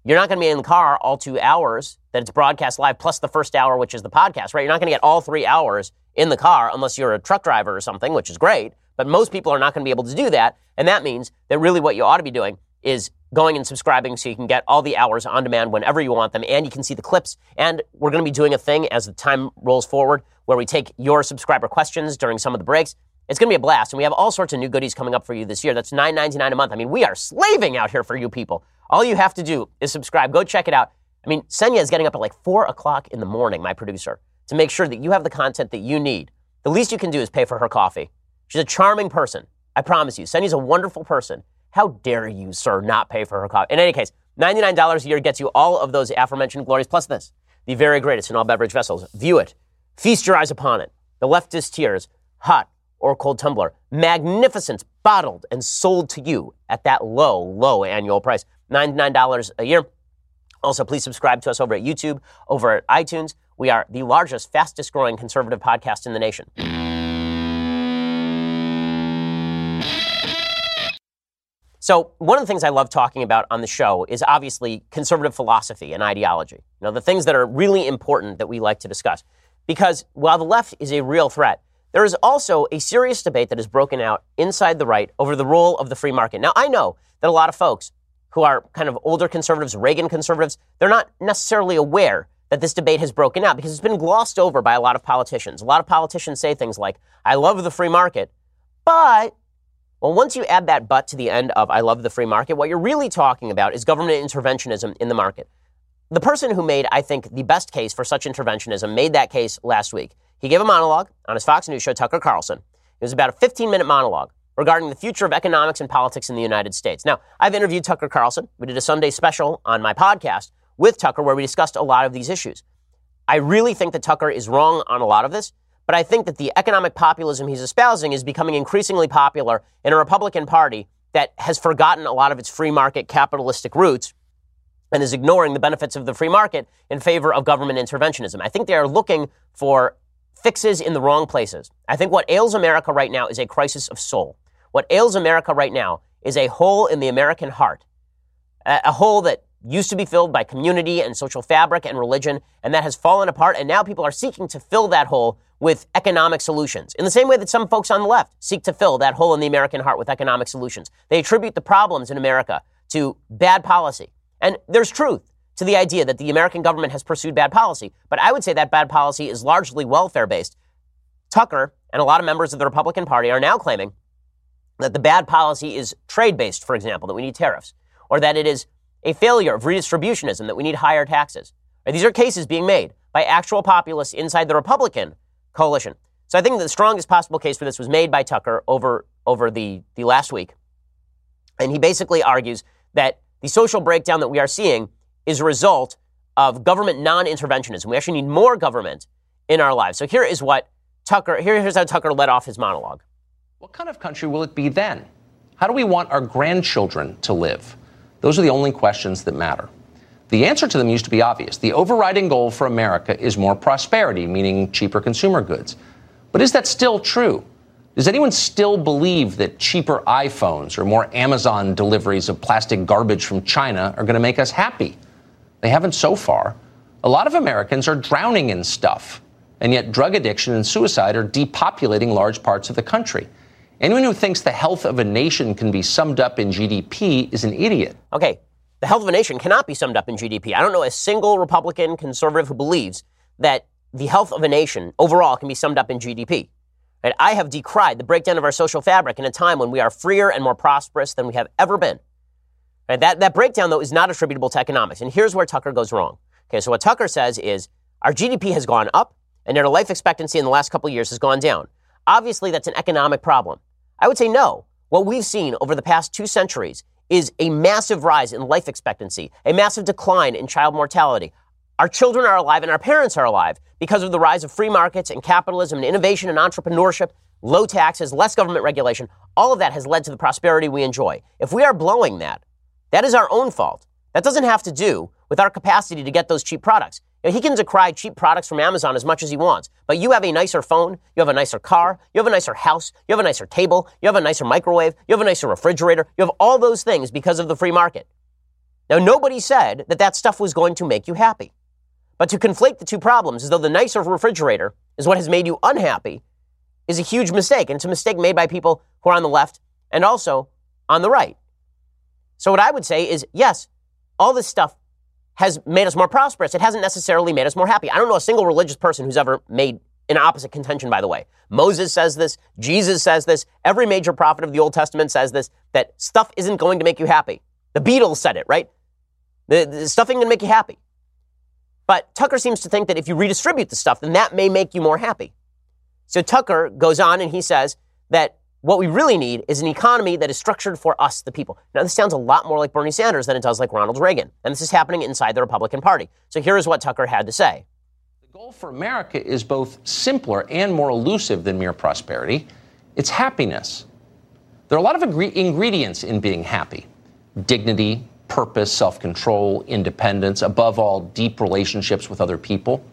you're not going to be in the car all two hours that it's broadcast live, plus the first hour, which is the podcast, right? You're not going to get all three hours in the car unless you're a truck driver or something, which is great. But most people are not going to be able to do that. And that means that really what you ought to be doing is going and subscribing so you can get all the hours on demand whenever you want them and you can see the clips. And we're going to be doing a thing as the time rolls forward where we take your subscriber questions during some of the breaks. It's going to be a blast. And we have all sorts of new goodies coming up for you this year. That's $9.99 a month. I mean, we are slaving out here for you people. All you have to do is subscribe. Go check it out. I mean, Senya is getting up at like 4 o'clock in the morning, my producer, to make sure that you have the content that you need. The least you can do is pay for her coffee. She's a charming person. I promise you. Senya's a wonderful person. How dare you, sir, not pay for her coffee? In any case, $99 a year gets you all of those aforementioned glories, plus this the very greatest in all beverage vessels. View it. Feast your eyes upon it. The leftist tears, hot or cold tumbler, magnificent, bottled and sold to you at that low, low annual price. $99 a year. Also, please subscribe to us over at YouTube, over at iTunes. We are the largest, fastest growing conservative podcast in the nation. So, one of the things I love talking about on the show is obviously conservative philosophy and ideology. You know, the things that are really important that we like to discuss. Because while the left is a real threat, there is also a serious debate that has broken out inside the right over the role of the free market. Now, I know that a lot of folks who are kind of older conservatives, Reagan conservatives, they're not necessarily aware that this debate has broken out because it's been glossed over by a lot of politicians. A lot of politicians say things like, I love the free market, but, well, once you add that but to the end of I love the free market, what you're really talking about is government interventionism in the market. The person who made, I think, the best case for such interventionism made that case last week. He gave a monologue on his Fox News show, Tucker Carlson. It was about a 15 minute monologue regarding the future of economics and politics in the United States. Now, I've interviewed Tucker Carlson. We did a Sunday special on my podcast with Tucker where we discussed a lot of these issues. I really think that Tucker is wrong on a lot of this, but I think that the economic populism he's espousing is becoming increasingly popular in a Republican Party that has forgotten a lot of its free market capitalistic roots and is ignoring the benefits of the free market in favor of government interventionism. I think they are looking for fixes in the wrong places. I think what ails America right now is a crisis of soul. What ails America right now is a hole in the American heart, a hole that used to be filled by community and social fabric and religion, and that has fallen apart. And now people are seeking to fill that hole with economic solutions. In the same way that some folks on the left seek to fill that hole in the American heart with economic solutions. They attribute the problems in America to bad policy. And there's truth to the idea that the American government has pursued bad policy. But I would say that bad policy is largely welfare based. Tucker and a lot of members of the Republican Party are now claiming that the bad policy is trade based, for example, that we need tariffs, or that it is a failure of redistributionism, that we need higher taxes. These are cases being made by actual populists inside the Republican coalition. So I think the strongest possible case for this was made by Tucker over, over the, the last week. And he basically argues that the social breakdown that we are seeing is a result of government non-interventionism. We actually need more government in our lives. So here is what Tucker, here, here's how Tucker led off his monologue. What kind of country will it be then? How do we want our grandchildren to live? Those are the only questions that matter. The answer to them used to be obvious. The overriding goal for America is more prosperity, meaning cheaper consumer goods. But is that still true? Does anyone still believe that cheaper iPhones or more Amazon deliveries of plastic garbage from China are going to make us happy? They haven't so far. A lot of Americans are drowning in stuff, and yet drug addiction and suicide are depopulating large parts of the country. Anyone who thinks the health of a nation can be summed up in GDP is an idiot. Okay, the health of a nation cannot be summed up in GDP. I don't know a single Republican conservative who believes that the health of a nation overall can be summed up in GDP. Right? I have decried the breakdown of our social fabric in a time when we are freer and more prosperous than we have ever been. Right? That, that breakdown, though, is not attributable to economics. And here's where Tucker goes wrong. Okay, so what Tucker says is our GDP has gone up, and our life expectancy in the last couple of years has gone down. Obviously, that's an economic problem. I would say no. What we've seen over the past two centuries is a massive rise in life expectancy, a massive decline in child mortality. Our children are alive and our parents are alive because of the rise of free markets and capitalism and innovation and entrepreneurship, low taxes, less government regulation. All of that has led to the prosperity we enjoy. If we are blowing that, that is our own fault. That doesn't have to do with our capacity to get those cheap products. You know, he can decry cheap products from Amazon as much as he wants, but you have a nicer phone, you have a nicer car, you have a nicer house, you have a nicer table, you have a nicer microwave, you have a nicer refrigerator, you have all those things because of the free market. Now, nobody said that that stuff was going to make you happy. But to conflate the two problems as though the nicer refrigerator is what has made you unhappy is a huge mistake. And it's a mistake made by people who are on the left and also on the right. So, what I would say is yes, all this stuff has made us more prosperous. It hasn't necessarily made us more happy. I don't know a single religious person who's ever made an opposite contention, by the way. Moses says this, Jesus says this, every major prophet of the Old Testament says this, that stuff isn't going to make you happy. The Beatles said it, right? The, the stuff ain't going to make you happy. But Tucker seems to think that if you redistribute the stuff, then that may make you more happy. So Tucker goes on and he says that what we really need is an economy that is structured for us, the people. Now, this sounds a lot more like Bernie Sanders than it does like Ronald Reagan. And this is happening inside the Republican Party. So here is what Tucker had to say. The goal for America is both simpler and more elusive than mere prosperity it's happiness. There are a lot of ingredients in being happy dignity, purpose, self control, independence, above all, deep relationships with other people.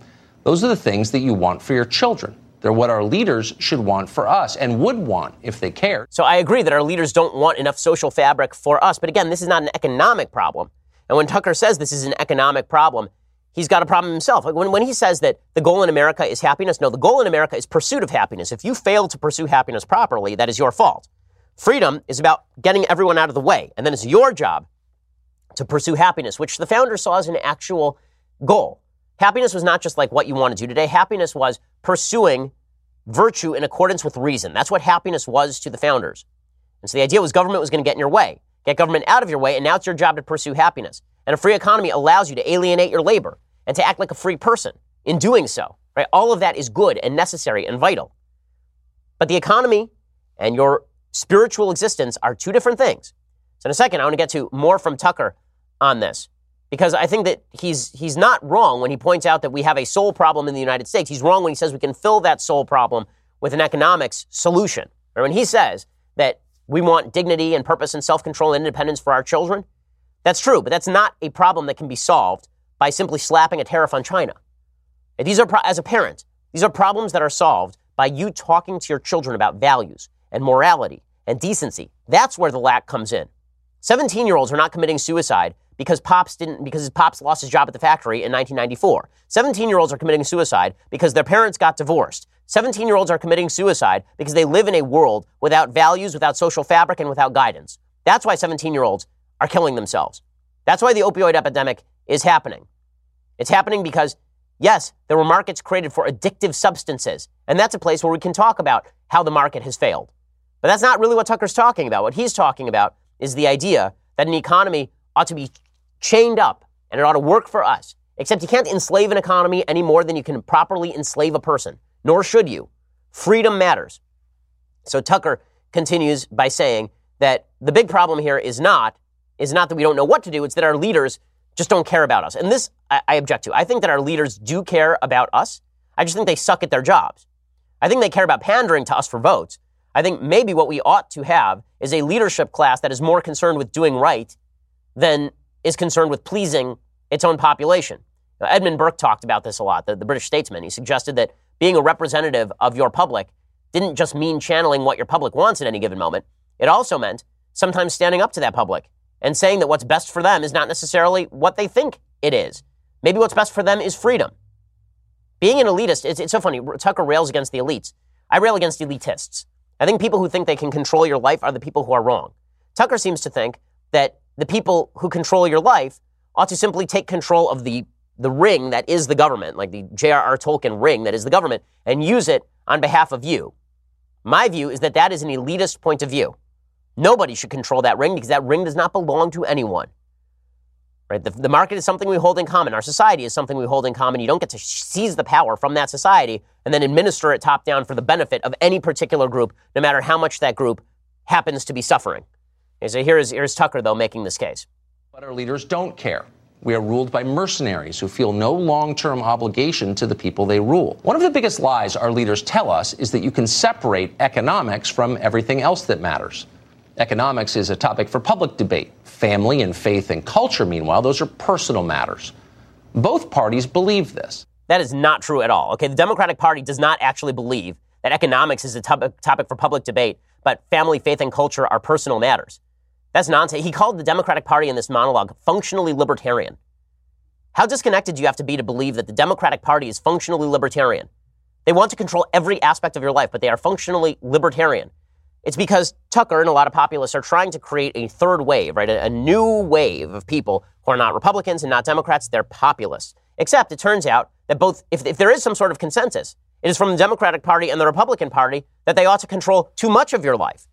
Those are the things that you want for your children. They're what our leaders should want for us and would want if they cared. So I agree that our leaders don't want enough social fabric for us. But again, this is not an economic problem. And when Tucker says this is an economic problem, he's got a problem himself. Like when, when he says that the goal in America is happiness, no, the goal in America is pursuit of happiness. If you fail to pursue happiness properly, that is your fault. Freedom is about getting everyone out of the way. And then it's your job to pursue happiness, which the founders saw as an actual goal. Happiness was not just like what you want to do today. Happiness was pursuing virtue in accordance with reason. That's what happiness was to the founders. And so the idea was government was going to get in your way, get government out of your way, and now it's your job to pursue happiness. And a free economy allows you to alienate your labor and to act like a free person in doing so. Right? All of that is good and necessary and vital. But the economy and your spiritual existence are two different things. So in a second, I want to get to more from Tucker on this because I think that he's he's not wrong when he points out that we have a soul problem in the United States. He's wrong when he says we can fill that soul problem with an economics solution. Or when he says that we want dignity and purpose and self-control and independence for our children, that's true, but that's not a problem that can be solved by simply slapping a tariff on China. These are pro- as a parent, these are problems that are solved by you talking to your children about values and morality and decency. That's where the lack comes in. 17 year olds are not committing suicide because Pops didn't, because his Pops lost his job at the factory in 1994. 17 year olds are committing suicide because their parents got divorced. 17 year olds are committing suicide because they live in a world without values, without social fabric, and without guidance. That's why 17 year olds are killing themselves. That's why the opioid epidemic is happening. It's happening because, yes, there were markets created for addictive substances. And that's a place where we can talk about how the market has failed. But that's not really what Tucker's talking about. What he's talking about is the idea that an economy ought to be chained up and it ought to work for us. Except you can't enslave an economy any more than you can properly enslave a person, nor should you. Freedom matters. So Tucker continues by saying that the big problem here is not is not that we don't know what to do, it's that our leaders just don't care about us. And this I, I object to. I think that our leaders do care about us. I just think they suck at their jobs. I think they care about pandering to us for votes. I think maybe what we ought to have is a leadership class that is more concerned with doing right than is concerned with pleasing its own population. Now, Edmund Burke talked about this a lot, the, the British statesman. He suggested that being a representative of your public didn't just mean channeling what your public wants at any given moment. It also meant sometimes standing up to that public and saying that what's best for them is not necessarily what they think it is. Maybe what's best for them is freedom. Being an elitist, it's, it's so funny. Tucker rails against the elites. I rail against elitists. I think people who think they can control your life are the people who are wrong. Tucker seems to think that the people who control your life ought to simply take control of the, the ring that is the government, like the J.R.R. Tolkien ring that is the government, and use it on behalf of you. My view is that that is an elitist point of view. Nobody should control that ring because that ring does not belong to anyone. Right? The, the market is something we hold in common. Our society is something we hold in common. You don't get to seize the power from that society and then administer it top down for the benefit of any particular group, no matter how much that group happens to be suffering. So here's, here's Tucker, though, making this case. But our leaders don't care. We are ruled by mercenaries who feel no long term obligation to the people they rule. One of the biggest lies our leaders tell us is that you can separate economics from everything else that matters. Economics is a topic for public debate. Family and faith and culture, meanwhile, those are personal matters. Both parties believe this. That is not true at all. Okay, the Democratic Party does not actually believe that economics is a topic for public debate, but family, faith, and culture are personal matters. That's nonsense. He called the Democratic Party in this monologue functionally libertarian. How disconnected do you have to be to believe that the Democratic Party is functionally libertarian? They want to control every aspect of your life, but they are functionally libertarian. It's because Tucker and a lot of populists are trying to create a third wave, right? A, a, new wave of people who are not Republicans and not Democrats. They're populists. Except it turns out that both, if, if there is some sort of consensus, it is from the Democratic Party and the Republican Party that they ought to control too much of your life.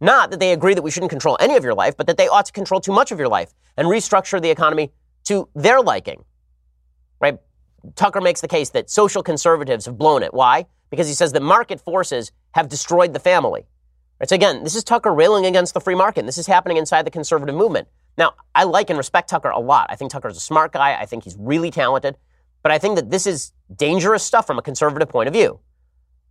Not that they agree that we shouldn't control any of your life, but that they ought to control too much of your life and restructure the economy to their liking. Right? Tucker makes the case that social conservatives have blown it. Why? Because he says that market forces have destroyed the family. Right, so again, this is Tucker railing against the free market. This is happening inside the conservative movement. Now, I like and respect Tucker a lot. I think Tucker's a smart guy. I think he's really talented. But I think that this is dangerous stuff from a conservative point of view.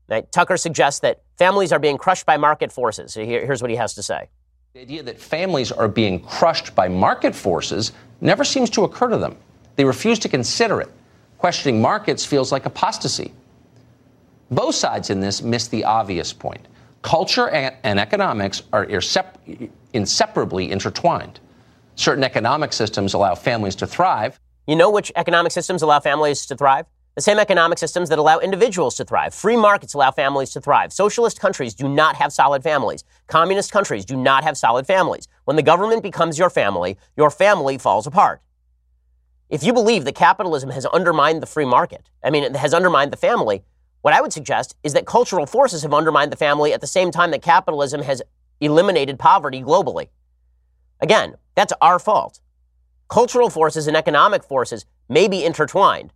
Right? Tucker suggests that families are being crushed by market forces. So here, here's what he has to say. The idea that families are being crushed by market forces never seems to occur to them. They refuse to consider it. Questioning markets feels like apostasy. Both sides in this miss the obvious point. Culture and economics are inseparably intertwined. Certain economic systems allow families to thrive. You know which economic systems allow families to thrive? The same economic systems that allow individuals to thrive. Free markets allow families to thrive. Socialist countries do not have solid families. Communist countries do not have solid families. When the government becomes your family, your family falls apart. If you believe that capitalism has undermined the free market, I mean, it has undermined the family, what I would suggest is that cultural forces have undermined the family at the same time that capitalism has eliminated poverty globally. Again, that's our fault. Cultural forces and economic forces may be intertwined,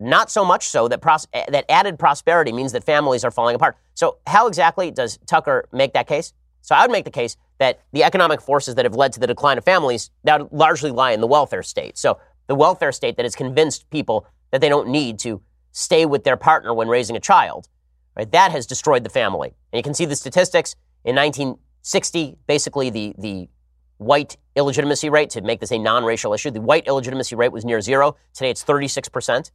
not so much so that, pros- eh, that added prosperity means that families are falling apart. So, how exactly does Tucker make that case? So, I would make the case that the economic forces that have led to the decline of families now largely lie in the welfare state. So, the welfare state that has convinced people that they don't need to stay with their partner when raising a child, right? That has destroyed the family. And you can see the statistics in 1960, basically the, the white illegitimacy rate, to make this a non racial issue, the white illegitimacy rate was near zero. Today it's 36%.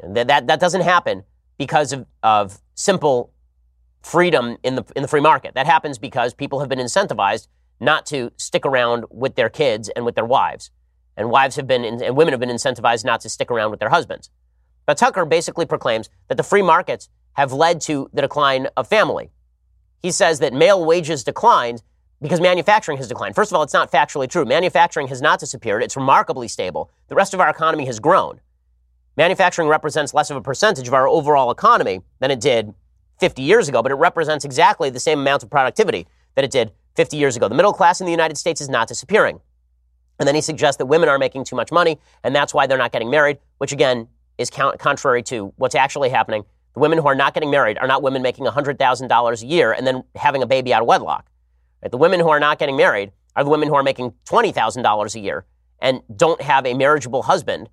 And that, that, that doesn't happen because of, of simple freedom in the, in the free market. That happens because people have been incentivized not to stick around with their kids and with their wives. And wives have been, and women have been incentivized not to stick around with their husbands. But Tucker basically proclaims that the free markets have led to the decline of family. He says that male wages declined because manufacturing has declined. First of all, it's not factually true. Manufacturing has not disappeared. It's remarkably stable. The rest of our economy has grown. Manufacturing represents less of a percentage of our overall economy than it did 50 years ago, but it represents exactly the same amount of productivity that it did 50 years ago. The middle class in the United States is not disappearing. And then he suggests that women are making too much money, and that's why they're not getting married, which again is contrary to what's actually happening. The women who are not getting married are not women making $100,000 a year and then having a baby out of wedlock. Right? The women who are not getting married are the women who are making $20,000 a year and don't have a marriageable husband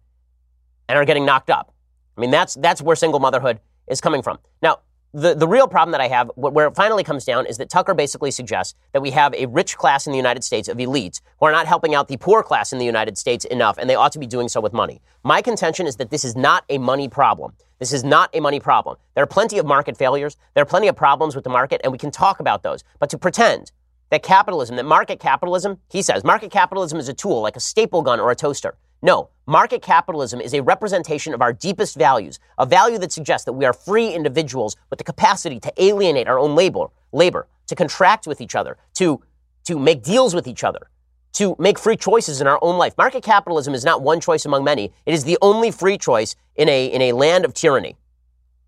and are getting knocked up. I mean, that's, that's where single motherhood is coming from. Now, the, the real problem that I have, where it finally comes down, is that Tucker basically suggests that we have a rich class in the United States of elites who are not helping out the poor class in the United States enough, and they ought to be doing so with money. My contention is that this is not a money problem. This is not a money problem. There are plenty of market failures. There are plenty of problems with the market, and we can talk about those. But to pretend that capitalism, that market capitalism, he says, market capitalism is a tool like a staple gun or a toaster. No, market capitalism is a representation of our deepest values, a value that suggests that we are free individuals with the capacity to alienate our own labor, labor, to contract with each other, to, to make deals with each other, to make free choices in our own life. Market capitalism is not one choice among many. It is the only free choice in a, in a land of tyranny.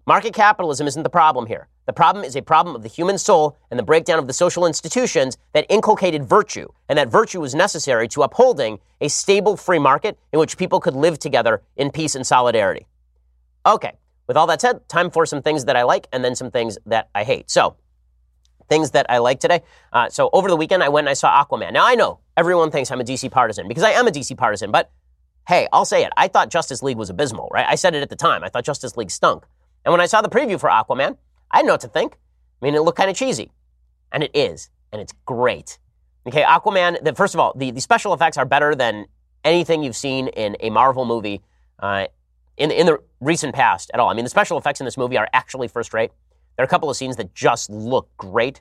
Market capitalism isn't the problem here. The problem is a problem of the human soul and the breakdown of the social institutions that inculcated virtue, and that virtue was necessary to upholding a stable free market in which people could live together in peace and solidarity. Okay, with all that said, time for some things that I like and then some things that I hate. So, things that I like today. Uh, so, over the weekend, I went and I saw Aquaman. Now, I know everyone thinks I'm a DC partisan because I am a DC partisan, but hey, I'll say it. I thought Justice League was abysmal, right? I said it at the time. I thought Justice League stunk. And when I saw the preview for Aquaman, I didn't know what to think. I mean, it looked kind of cheesy. And it is. And it's great. Okay, Aquaman, the, first of all, the, the special effects are better than anything you've seen in a Marvel movie uh, in, in the recent past at all. I mean, the special effects in this movie are actually first rate. There are a couple of scenes that just look great.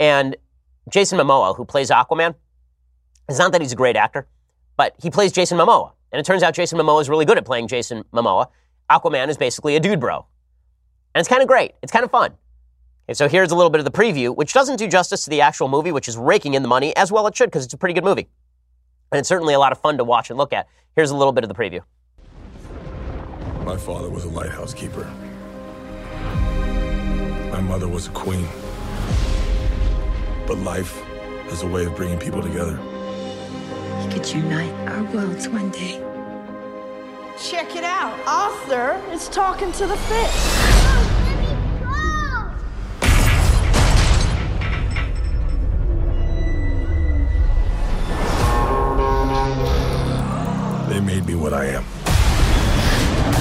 And Jason Momoa, who plays Aquaman, it's not that he's a great actor, but he plays Jason Momoa. And it turns out Jason Momoa is really good at playing Jason Momoa. Aquaman is basically a dude bro. And it's kind of great. It's kind of fun. Okay, so here's a little bit of the preview, which doesn't do justice to the actual movie, which is raking in the money, as well it should, because it's a pretty good movie. And it's certainly a lot of fun to watch and look at. Here's a little bit of the preview. My father was a lighthouse keeper. My mother was a queen. But life has a way of bringing people together. We could unite our worlds one day. Check it out. Arthur is talking to the fish. They made me what I am.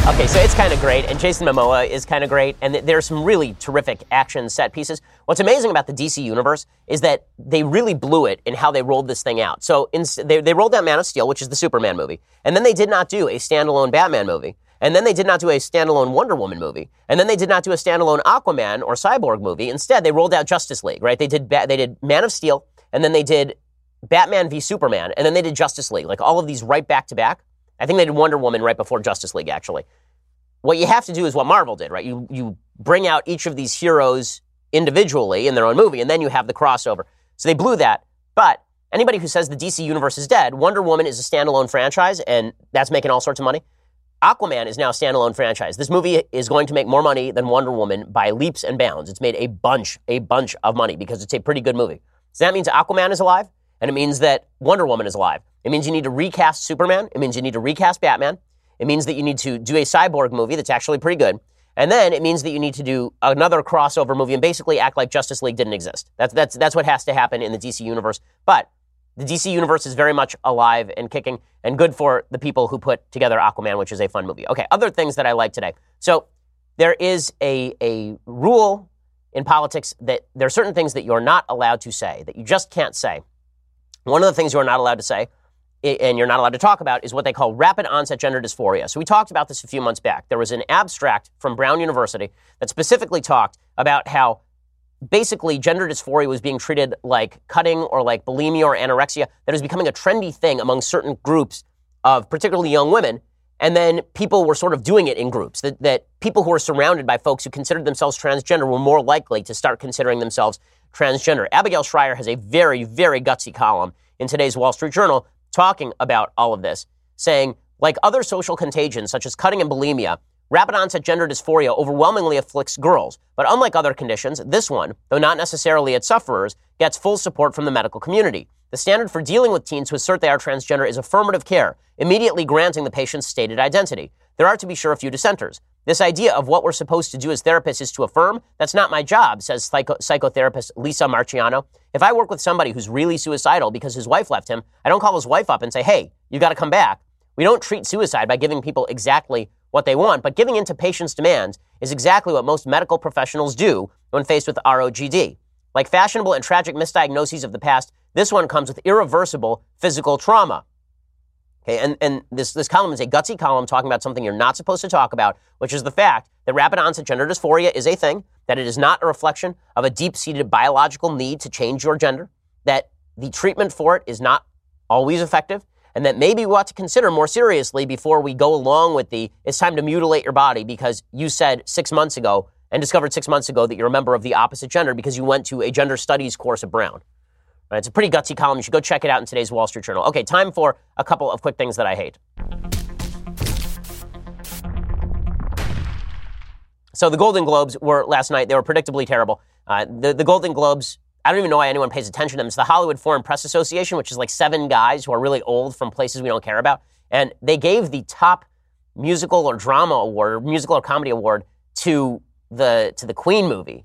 Okay, so it's kind of great, and Jason Momoa is kind of great, and th- are some really terrific action set pieces. What's amazing about the DC universe is that they really blew it in how they rolled this thing out. So in, they, they rolled out Man of Steel, which is the Superman movie, and then they did not do a standalone Batman movie, and then they did not do a standalone Wonder Woman movie, and then they did not do a standalone Aquaman or Cyborg movie. Instead, they rolled out Justice League, right? They did ba- they did Man of Steel, and then they did Batman v Superman, and then they did Justice League, like all of these right back to back. I think they did Wonder Woman right before Justice League, actually. what you have to do is what Marvel did, right? You you bring out each of these heroes individually in their own movie, and then you have the crossover. So they blew that. But anybody who says the DC universe is dead, Wonder Woman is a standalone franchise, and that's making all sorts of money. Aquaman is now a standalone franchise. This movie is going to make more money than Wonder Woman by leaps and bounds. It's made a bunch, a bunch of money because it's a pretty good movie. So that means Aquaman is alive, and it means that Wonder Woman is alive. It means you need to recast Superman. It means you need to recast Batman. It means that you need to do a cyborg movie that's actually pretty good. And then it means that you need to do another crossover movie and basically act like Justice League didn't exist. That's, that's, that's what has to happen in the DC universe. But the DC universe is very much alive and kicking and good for the people who put together Aquaman, which is a fun movie. Okay, other things that I like today. So there is a, a rule in politics that there are certain things that you're not allowed to say, that you just can't say. One of the things you're not allowed to say and you're not allowed to talk about is what they call rapid onset gender dysphoria. So we talked about this a few months back. There was an abstract from Brown University that specifically talked about how basically gender dysphoria was being treated like cutting or like bulimia or anorexia that was becoming a trendy thing among certain groups of particularly young women and then people were sort of doing it in groups that, that people who were surrounded by folks who considered themselves transgender were more likely to start considering themselves transgender Abigail Shrier has a very very gutsy column in today's wall street journal talking about all of this, saying, like other social contagions such as cutting and bulimia, rapid onset gender dysphoria overwhelmingly afflicts girls. But unlike other conditions, this one, though not necessarily its sufferers, gets full support from the medical community. The standard for dealing with teens who assert they are transgender is affirmative care, immediately granting the patient's stated identity. There are, to be sure, a few dissenters. This idea of what we're supposed to do as therapists is to affirm, that's not my job, says psycho- psychotherapist Lisa Marchiano. If I work with somebody who's really suicidal because his wife left him, I don't call his wife up and say, hey, you've got to come back. We don't treat suicide by giving people exactly what they want, but giving in to patients' demands is exactly what most medical professionals do when faced with ROGD. Like fashionable and tragic misdiagnoses of the past, this one comes with irreversible physical trauma. Okay, and, and this, this column is a gutsy column talking about something you're not supposed to talk about, which is the fact that rapid onset gender dysphoria is a thing, that it is not a reflection of a deep seated biological need to change your gender, that the treatment for it is not always effective, and that maybe we ought to consider more seriously before we go along with the it's time to mutilate your body because you said six months ago and discovered six months ago that you're a member of the opposite gender because you went to a gender studies course at Brown. Right, it's a pretty gutsy column. You should go check it out in today's Wall Street Journal. Okay, time for a couple of quick things that I hate. So the Golden Globes were last night. They were predictably terrible. Uh, the, the Golden Globes, I don't even know why anyone pays attention to them. It's the Hollywood Foreign Press Association, which is like seven guys who are really old from places we don't care about. And they gave the top musical or drama award, or musical or comedy award to the to the Queen movie,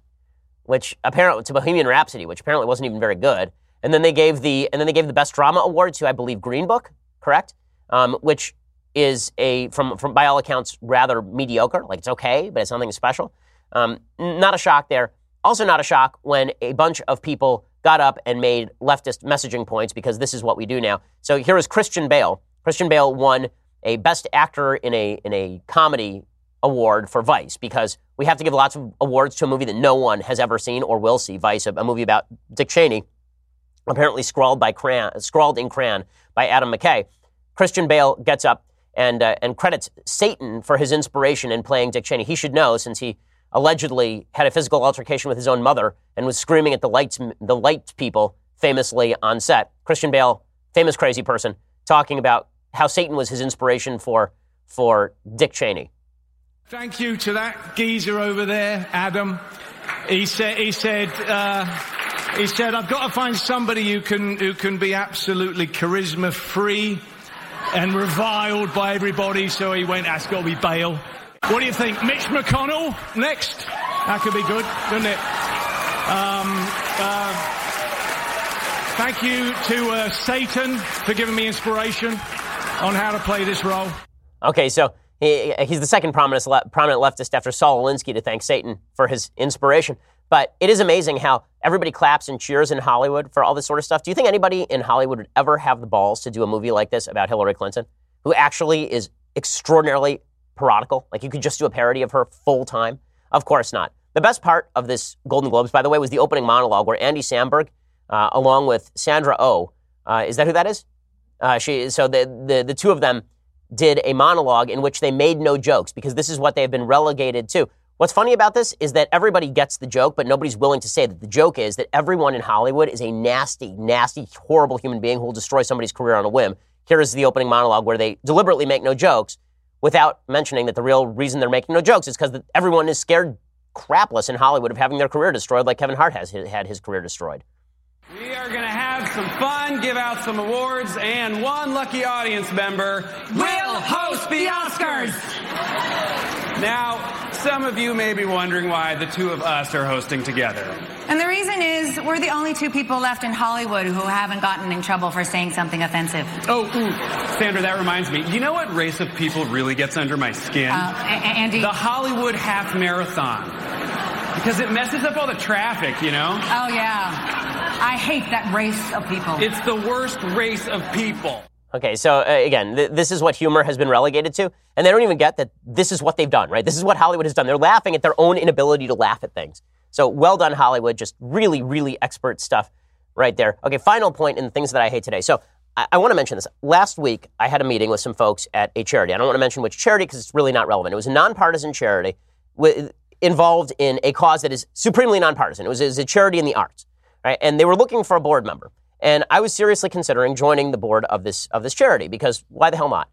which apparently to Bohemian Rhapsody, which apparently wasn't even very good. And then they gave the and then they gave the best drama award to I believe Green Book, correct? Um, which is a from from by all accounts rather mediocre. Like it's okay, but it's nothing special. Um, not a shock there. Also not a shock when a bunch of people got up and made leftist messaging points because this is what we do now. So here is Christian Bale. Christian Bale won a Best Actor in a in a comedy award for Vice because we have to give lots of awards to a movie that no one has ever seen or will see. Vice, a, a movie about Dick Cheney apparently scrawled by crayon, scrawled in crayon by Adam McKay. Christian Bale gets up and uh, and credits Satan for his inspiration in playing Dick Cheney. He should know since he allegedly had a physical altercation with his own mother and was screaming at the lights the light people famously on set. Christian Bale, famous crazy person, talking about how Satan was his inspiration for for Dick Cheney. Thank you to that geezer over there, Adam. He said he said. Uh he said, I've got to find somebody who can, who can be absolutely charisma free and reviled by everybody. So he went, that's got to be Bale. What do you think? Mitch McConnell next? That could be good, couldn't it? Um, uh, thank you to uh, Satan for giving me inspiration on how to play this role. Okay, so he, he's the second prominent, prominent leftist after Saul Alinsky to thank Satan for his inspiration. But it is amazing how everybody claps and cheers in Hollywood for all this sort of stuff. Do you think anybody in Hollywood would ever have the balls to do a movie like this about Hillary Clinton, who actually is extraordinarily parodical? Like you could just do a parody of her full time? Of course not. The best part of this Golden Globes, by the way, was the opening monologue where Andy Samberg, uh, along with Sandra O, oh, uh, is that who that is? Uh, she so the, the the two of them did a monologue in which they made no jokes because this is what they have been relegated to. What's funny about this is that everybody gets the joke, but nobody's willing to say that the joke is that everyone in Hollywood is a nasty, nasty, horrible human being who will destroy somebody's career on a whim. Here is the opening monologue where they deliberately make no jokes without mentioning that the real reason they're making no jokes is because everyone is scared crapless in Hollywood of having their career destroyed like Kevin Hart has had his career destroyed. We are going to have some fun, give out some awards, and one lucky audience member will host the Oscars. Now, some of you may be wondering why the two of us are hosting together. And the reason is we're the only two people left in Hollywood who haven't gotten in trouble for saying something offensive. Oh, ooh, Sandra, that reminds me. You know what race of people really gets under my skin? Uh, Andy. The Hollywood half marathon. Because it messes up all the traffic, you know? Oh, yeah. I hate that race of people. It's the worst race of people. Okay, so uh, again, th- this is what humor has been relegated to, and they don't even get that this is what they've done, right? This is what Hollywood has done. They're laughing at their own inability to laugh at things. So well done, Hollywood. Just really, really expert stuff right there. Okay, final point in the things that I hate today. So I, I want to mention this. Last week, I had a meeting with some folks at a charity. I don't want to mention which charity because it's really not relevant. It was a nonpartisan charity with, involved in a cause that is supremely nonpartisan. It was, it was a charity in the arts, right? And they were looking for a board member. And I was seriously considering joining the board of this of this charity because why the hell not?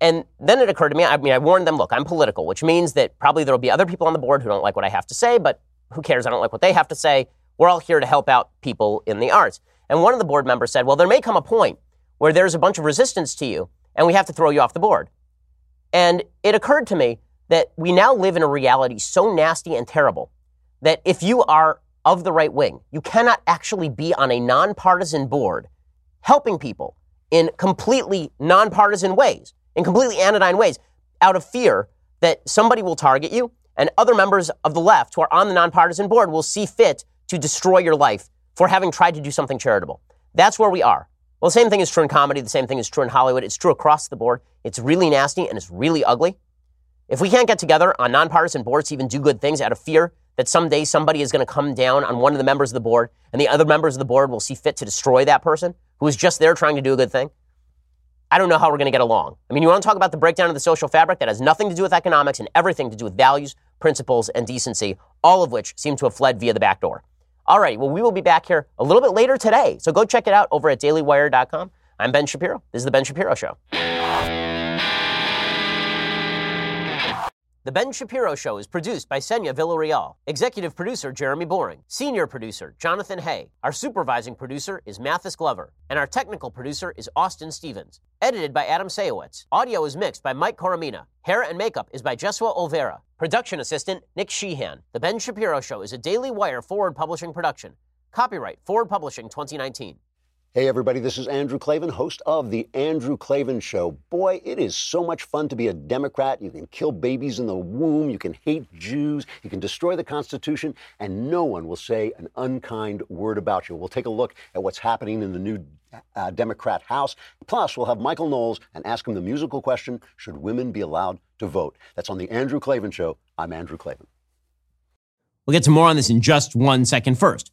And then it occurred to me, I mean, I warned them, look, I'm political, which means that probably there'll be other people on the board who don't like what I have to say, but who cares? I don't like what they have to say. We're all here to help out people in the arts. And one of the board members said, well, there may come a point where there's a bunch of resistance to you and we have to throw you off the board. And it occurred to me that we now live in a reality so nasty and terrible that if you are of the right wing. You cannot actually be on a nonpartisan board helping people in completely nonpartisan ways, in completely anodyne ways, out of fear that somebody will target you and other members of the left who are on the nonpartisan board will see fit to destroy your life for having tried to do something charitable. That's where we are. Well, the same thing is true in comedy. The same thing is true in Hollywood. It's true across the board. It's really nasty and it's really ugly. If we can't get together on nonpartisan boards to even do good things out of fear that someday somebody is going to come down on one of the members of the board and the other members of the board will see fit to destroy that person who is just there trying to do a good thing? I don't know how we're going to get along. I mean, you want to talk about the breakdown of the social fabric that has nothing to do with economics and everything to do with values, principles, and decency, all of which seem to have fled via the back door. All right, well, we will be back here a little bit later today. So go check it out over at dailywire.com. I'm Ben Shapiro. This is The Ben Shapiro Show. The Ben Shapiro Show is produced by Senya Villarreal, executive producer Jeremy Boring, senior producer Jonathan Hay. Our supervising producer is Mathis Glover, and our technical producer is Austin Stevens. Edited by Adam Sayowitz. Audio is mixed by Mike Coromina. Hair and makeup is by Jesua Olvera. Production assistant Nick Sheehan. The Ben Shapiro Show is a Daily Wire forward publishing production. Copyright Forward Publishing 2019. Hey, everybody, this is Andrew Klavan, host of The Andrew Klavan Show. Boy, it is so much fun to be a Democrat. You can kill babies in the womb, you can hate Jews, you can destroy the Constitution, and no one will say an unkind word about you. We'll take a look at what's happening in the new uh, Democrat House. Plus, we'll have Michael Knowles and ask him the musical question Should women be allowed to vote? That's on The Andrew Klavan Show. I'm Andrew Klavan. We'll get to more on this in just one second. First,